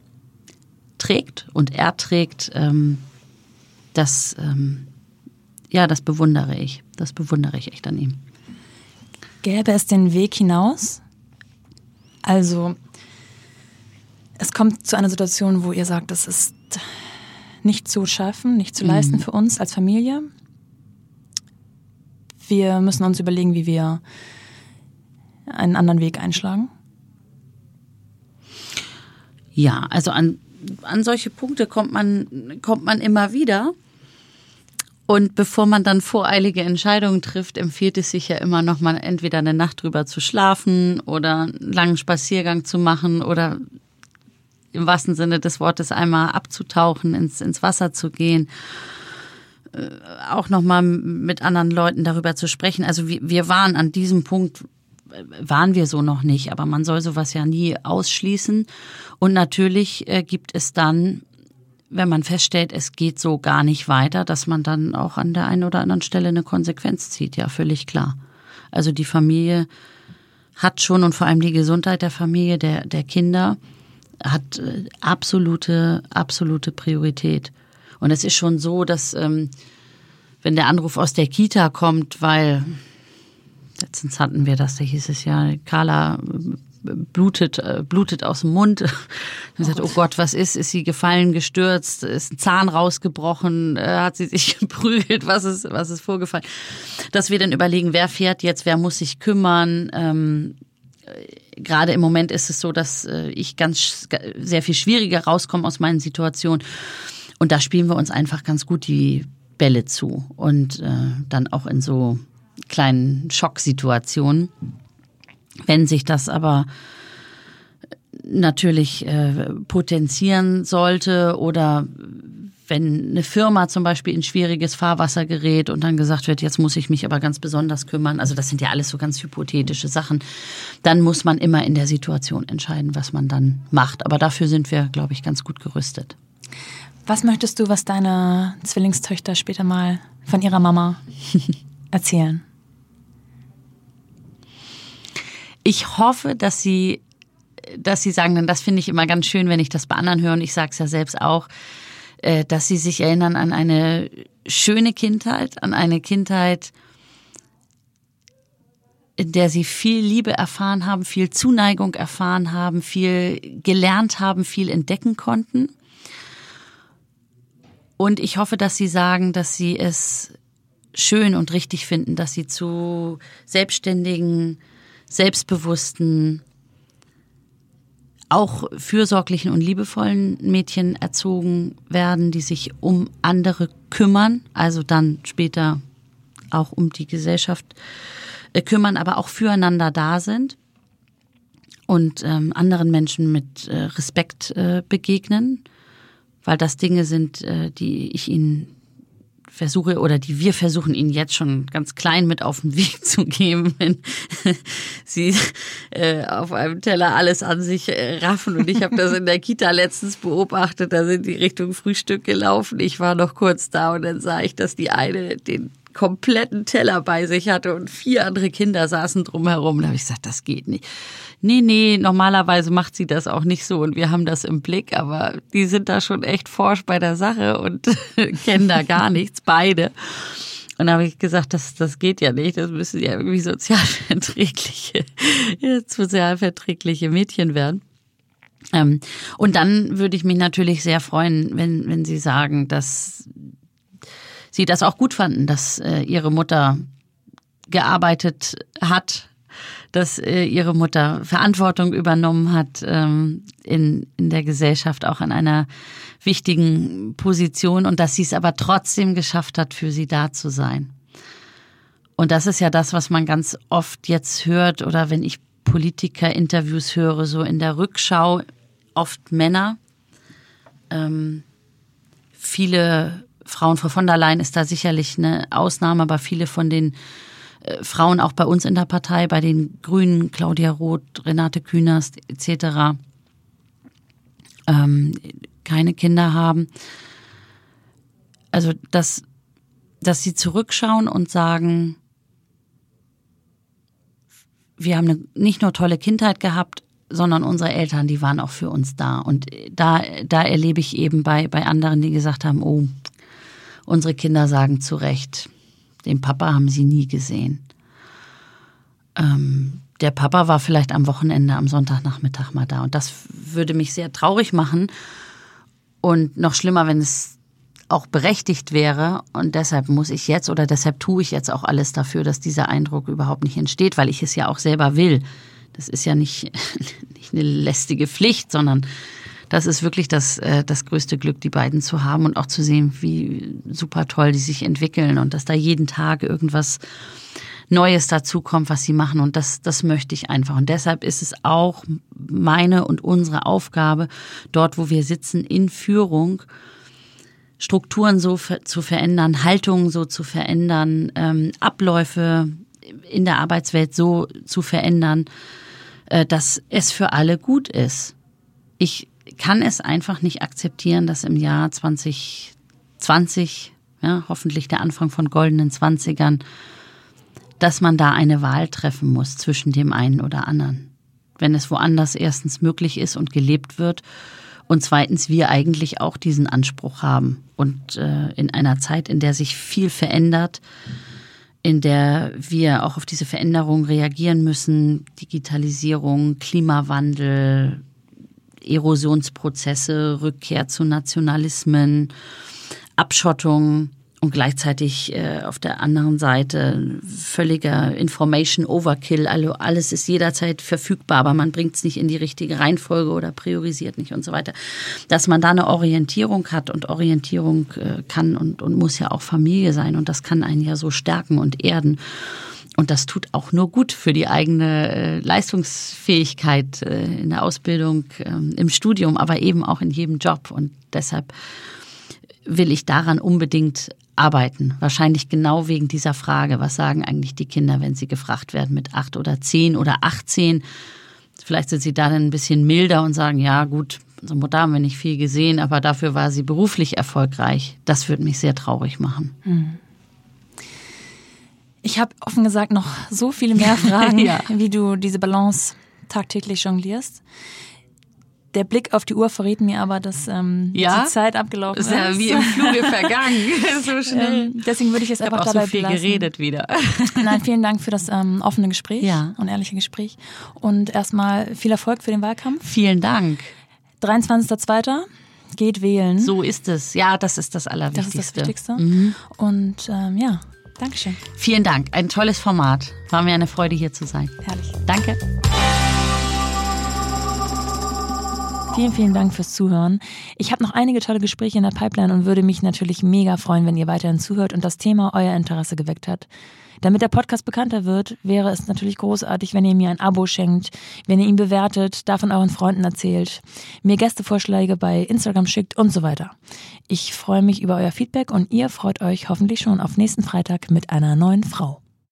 trägt und er trägt, ähm, das, ähm, ja, das bewundere ich. Das bewundere ich echt an ihm. Gäbe es den Weg hinaus? Also es kommt zu einer Situation, wo ihr sagt, das ist nicht zu schaffen, nicht zu mhm. leisten für uns als Familie. Wir müssen uns überlegen, wie wir einen anderen Weg einschlagen. Ja, also an, an solche Punkte kommt man, kommt man immer wieder. Und bevor man dann voreilige Entscheidungen trifft, empfiehlt es sich ja immer noch mal entweder eine Nacht drüber zu schlafen oder einen langen Spaziergang zu machen oder im wahrsten Sinne des Wortes einmal abzutauchen, ins, ins Wasser zu gehen, äh, auch nochmal mit anderen Leuten darüber zu sprechen. Also wir, wir waren an diesem Punkt, waren wir so noch nicht, aber man soll sowas ja nie ausschließen. Und natürlich äh, gibt es dann, wenn man feststellt, es geht so gar nicht weiter, dass man dann auch an der einen oder anderen Stelle eine Konsequenz zieht, ja, völlig klar. Also die Familie hat schon und vor allem die Gesundheit der Familie, der, der Kinder hat äh, absolute, absolute Priorität. Und es ist schon so, dass ähm, wenn der Anruf aus der Kita kommt, weil letztens hatten wir das, da hieß es ja, Carla äh, blutet, äh, blutet aus dem Mund. Dann oh sagt, oh Gott, was ist? Ist sie gefallen, gestürzt? Ist ein Zahn rausgebrochen? Hat sie sich geprügelt? Was ist, was ist vorgefallen? Dass wir dann überlegen, wer fährt jetzt, wer muss sich kümmern? Ähm, gerade im Moment ist es so, dass äh, ich ganz sehr viel schwieriger rauskomme aus meinen Situationen. Und da spielen wir uns einfach ganz gut die Bälle zu. Und äh, dann auch in so kleinen Schocksituationen. Wenn sich das aber natürlich äh, potenzieren sollte oder wenn eine Firma zum Beispiel in schwieriges Fahrwasser gerät und dann gesagt wird, jetzt muss ich mich aber ganz besonders kümmern, also das sind ja alles so ganz hypothetische Sachen, dann muss man immer in der Situation entscheiden, was man dann macht. Aber dafür sind wir, glaube ich, ganz gut gerüstet. Was möchtest du, was deine Zwillingstöchter später mal von ihrer Mama erzählen? Ich hoffe, dass sie, dass sie sagen, denn das finde ich immer ganz schön, wenn ich das bei anderen höre und ich sage es ja selbst auch, äh, dass sie sich erinnern an eine schöne Kindheit, an eine Kindheit, in der sie viel Liebe erfahren haben, viel Zuneigung erfahren haben, viel gelernt haben, viel entdecken konnten. Und ich hoffe, dass sie sagen, dass sie es schön und richtig finden, dass sie zu selbstständigen, selbstbewussten, auch fürsorglichen und liebevollen Mädchen erzogen werden, die sich um andere kümmern, also dann später auch um die Gesellschaft äh, kümmern, aber auch füreinander da sind und ähm, anderen Menschen mit äh, Respekt äh, begegnen, weil das Dinge sind, äh, die ich ihnen versuche oder die wir versuchen, ihnen jetzt schon ganz klein mit auf den Weg zu geben, wenn sie äh, auf einem Teller alles an sich äh, raffen. Und ich habe das in der Kita letztens beobachtet, da sind die Richtung Frühstück gelaufen. Ich war noch kurz da und dann sah ich, dass die eine den kompletten Teller bei sich hatte und vier andere Kinder saßen drumherum. Da habe ich gesagt, das geht nicht nee, nee, normalerweise macht sie das auch nicht so und wir haben das im Blick, aber die sind da schon echt forsch bei der Sache und kennen da gar nichts, beide. Und da habe ich gesagt, das, das geht ja nicht, das müssen ja irgendwie sozialverträgliche, sozialverträgliche Mädchen werden. Ähm, und dann würde ich mich natürlich sehr freuen, wenn, wenn Sie sagen, dass Sie das auch gut fanden, dass äh, Ihre Mutter gearbeitet hat dass äh, ihre Mutter Verantwortung übernommen hat ähm, in, in der Gesellschaft, auch an einer wichtigen Position und dass sie es aber trotzdem geschafft hat, für sie da zu sein. Und das ist ja das, was man ganz oft jetzt hört oder wenn ich Politiker-Interviews höre, so in der Rückschau oft Männer Ähm, viele Frauen, Frau von der Leyen ist da sicherlich eine Ausnahme, aber viele von den äh, Frauen auch bei uns in der Partei, bei den Grünen, Claudia Roth, Renate Künast etc., ähm, keine Kinder haben. Also, dass, dass sie zurückschauen und sagen, wir haben eine nicht nur tolle Kindheit gehabt, sondern unsere Eltern, die waren auch für uns da. Und da, da erlebe ich eben bei, bei anderen, die gesagt haben, oh, unsere Kinder sagen zu Recht, den Papa haben sie nie gesehen. Ähm, der Papa war vielleicht am Wochenende, am Sonntagnachmittag mal da. Und das würde mich sehr traurig machen. Und noch schlimmer, wenn es auch berechtigt wäre. Und deshalb muss ich jetzt oder deshalb tue ich jetzt auch alles dafür, dass dieser Eindruck überhaupt nicht entsteht, weil ich es ja auch selber will. Das ist ja nicht, nicht eine lästige Pflicht, sondern das ist wirklich das, äh, das größte Glück, die beiden zu haben und auch zu sehen, wie super toll die sich entwickeln und dass da jeden Tag irgendwas Neues dazukommt, was sie machen. Und das, das möchte ich einfach. Und deshalb ist es auch meine und unsere Aufgabe, dort, wo wir sitzen, in Führung, Strukturen so zu verändern, Haltungen so zu verändern, ähm, Abläufe in der Arbeitswelt so zu verändern, äh, dass es für alle gut ist. Ich kann es einfach nicht akzeptieren, dass im Jahr 2020, ja, hoffentlich der Anfang von goldenen Zwanzigern, dass man da eine Wahl treffen muss zwischen dem einen oder anderen. Wenn es woanders erstens möglich ist und gelebt wird und zweitens wir eigentlich auch diesen Anspruch haben. Und äh, in einer Zeit, in der sich viel verändert, in der wir auch auf diese Veränderungen reagieren müssen, Digitalisierung, Klimawandel, Erosionsprozesse, Rückkehr zu Nationalismen, Abschottung und gleichzeitig äh, auf der anderen Seite völliger Information Overkill. Also alles ist jederzeit verfügbar, aber man bringt es nicht in die richtige Reihenfolge oder priorisiert nicht und so weiter. Dass man da eine Orientierung hat und Orientierung äh, kann und, und muss ja auch Familie sein und das kann einen ja so stärken und erden. Und das tut auch nur gut für die eigene äh, Leistungsfähigkeit äh, in der Ausbildung, ähm, im Studium, aber eben auch in jedem Job. Und deshalb will ich daran unbedingt arbeiten. Wahrscheinlich genau wegen dieser Frage, was sagen eigentlich die Kinder, wenn sie gefragt werden mit acht oder zehn oder achtzehn. Vielleicht sind sie da dann ein bisschen milder und sagen, ja gut, unsere Mutter haben wir nicht viel gesehen, aber dafür war sie beruflich erfolgreich. Das würde mich sehr traurig machen. Mhm. Ich habe offen gesagt noch so viele mehr Fragen, ja. wie du diese Balance tagtäglich jonglierst. Der Blick auf die Uhr verrät mir aber, dass ähm, ja? die Zeit abgelaufen ist. Ist ja wie im Fluge vergangen. so schnell. Ähm, deswegen würde ich es einfach auch dabei so viel belassen. geredet wieder. Nein, vielen Dank für das ähm, offene Gespräch ja. und ehrliche Gespräch. Und erstmal viel Erfolg für den Wahlkampf. Vielen Dank. 23.02. geht wählen. So ist es. Ja, das ist das Allerwichtigste. Das ist das Wichtigste. Mhm. Und ähm, ja, Dankeschön. Vielen Dank. Ein tolles Format. War mir eine Freude, hier zu sein. Herrlich. Danke. Vielen, vielen Dank fürs Zuhören. Ich habe noch einige tolle Gespräche in der Pipeline und würde mich natürlich mega freuen, wenn ihr weiterhin zuhört und das Thema euer Interesse geweckt hat. Damit der Podcast bekannter wird, wäre es natürlich großartig, wenn ihr mir ein Abo schenkt, wenn ihr ihn bewertet, davon euren Freunden erzählt, mir Gästevorschläge bei Instagram schickt und so weiter. Ich freue mich über euer Feedback und ihr freut euch hoffentlich schon auf nächsten Freitag mit einer neuen Frau.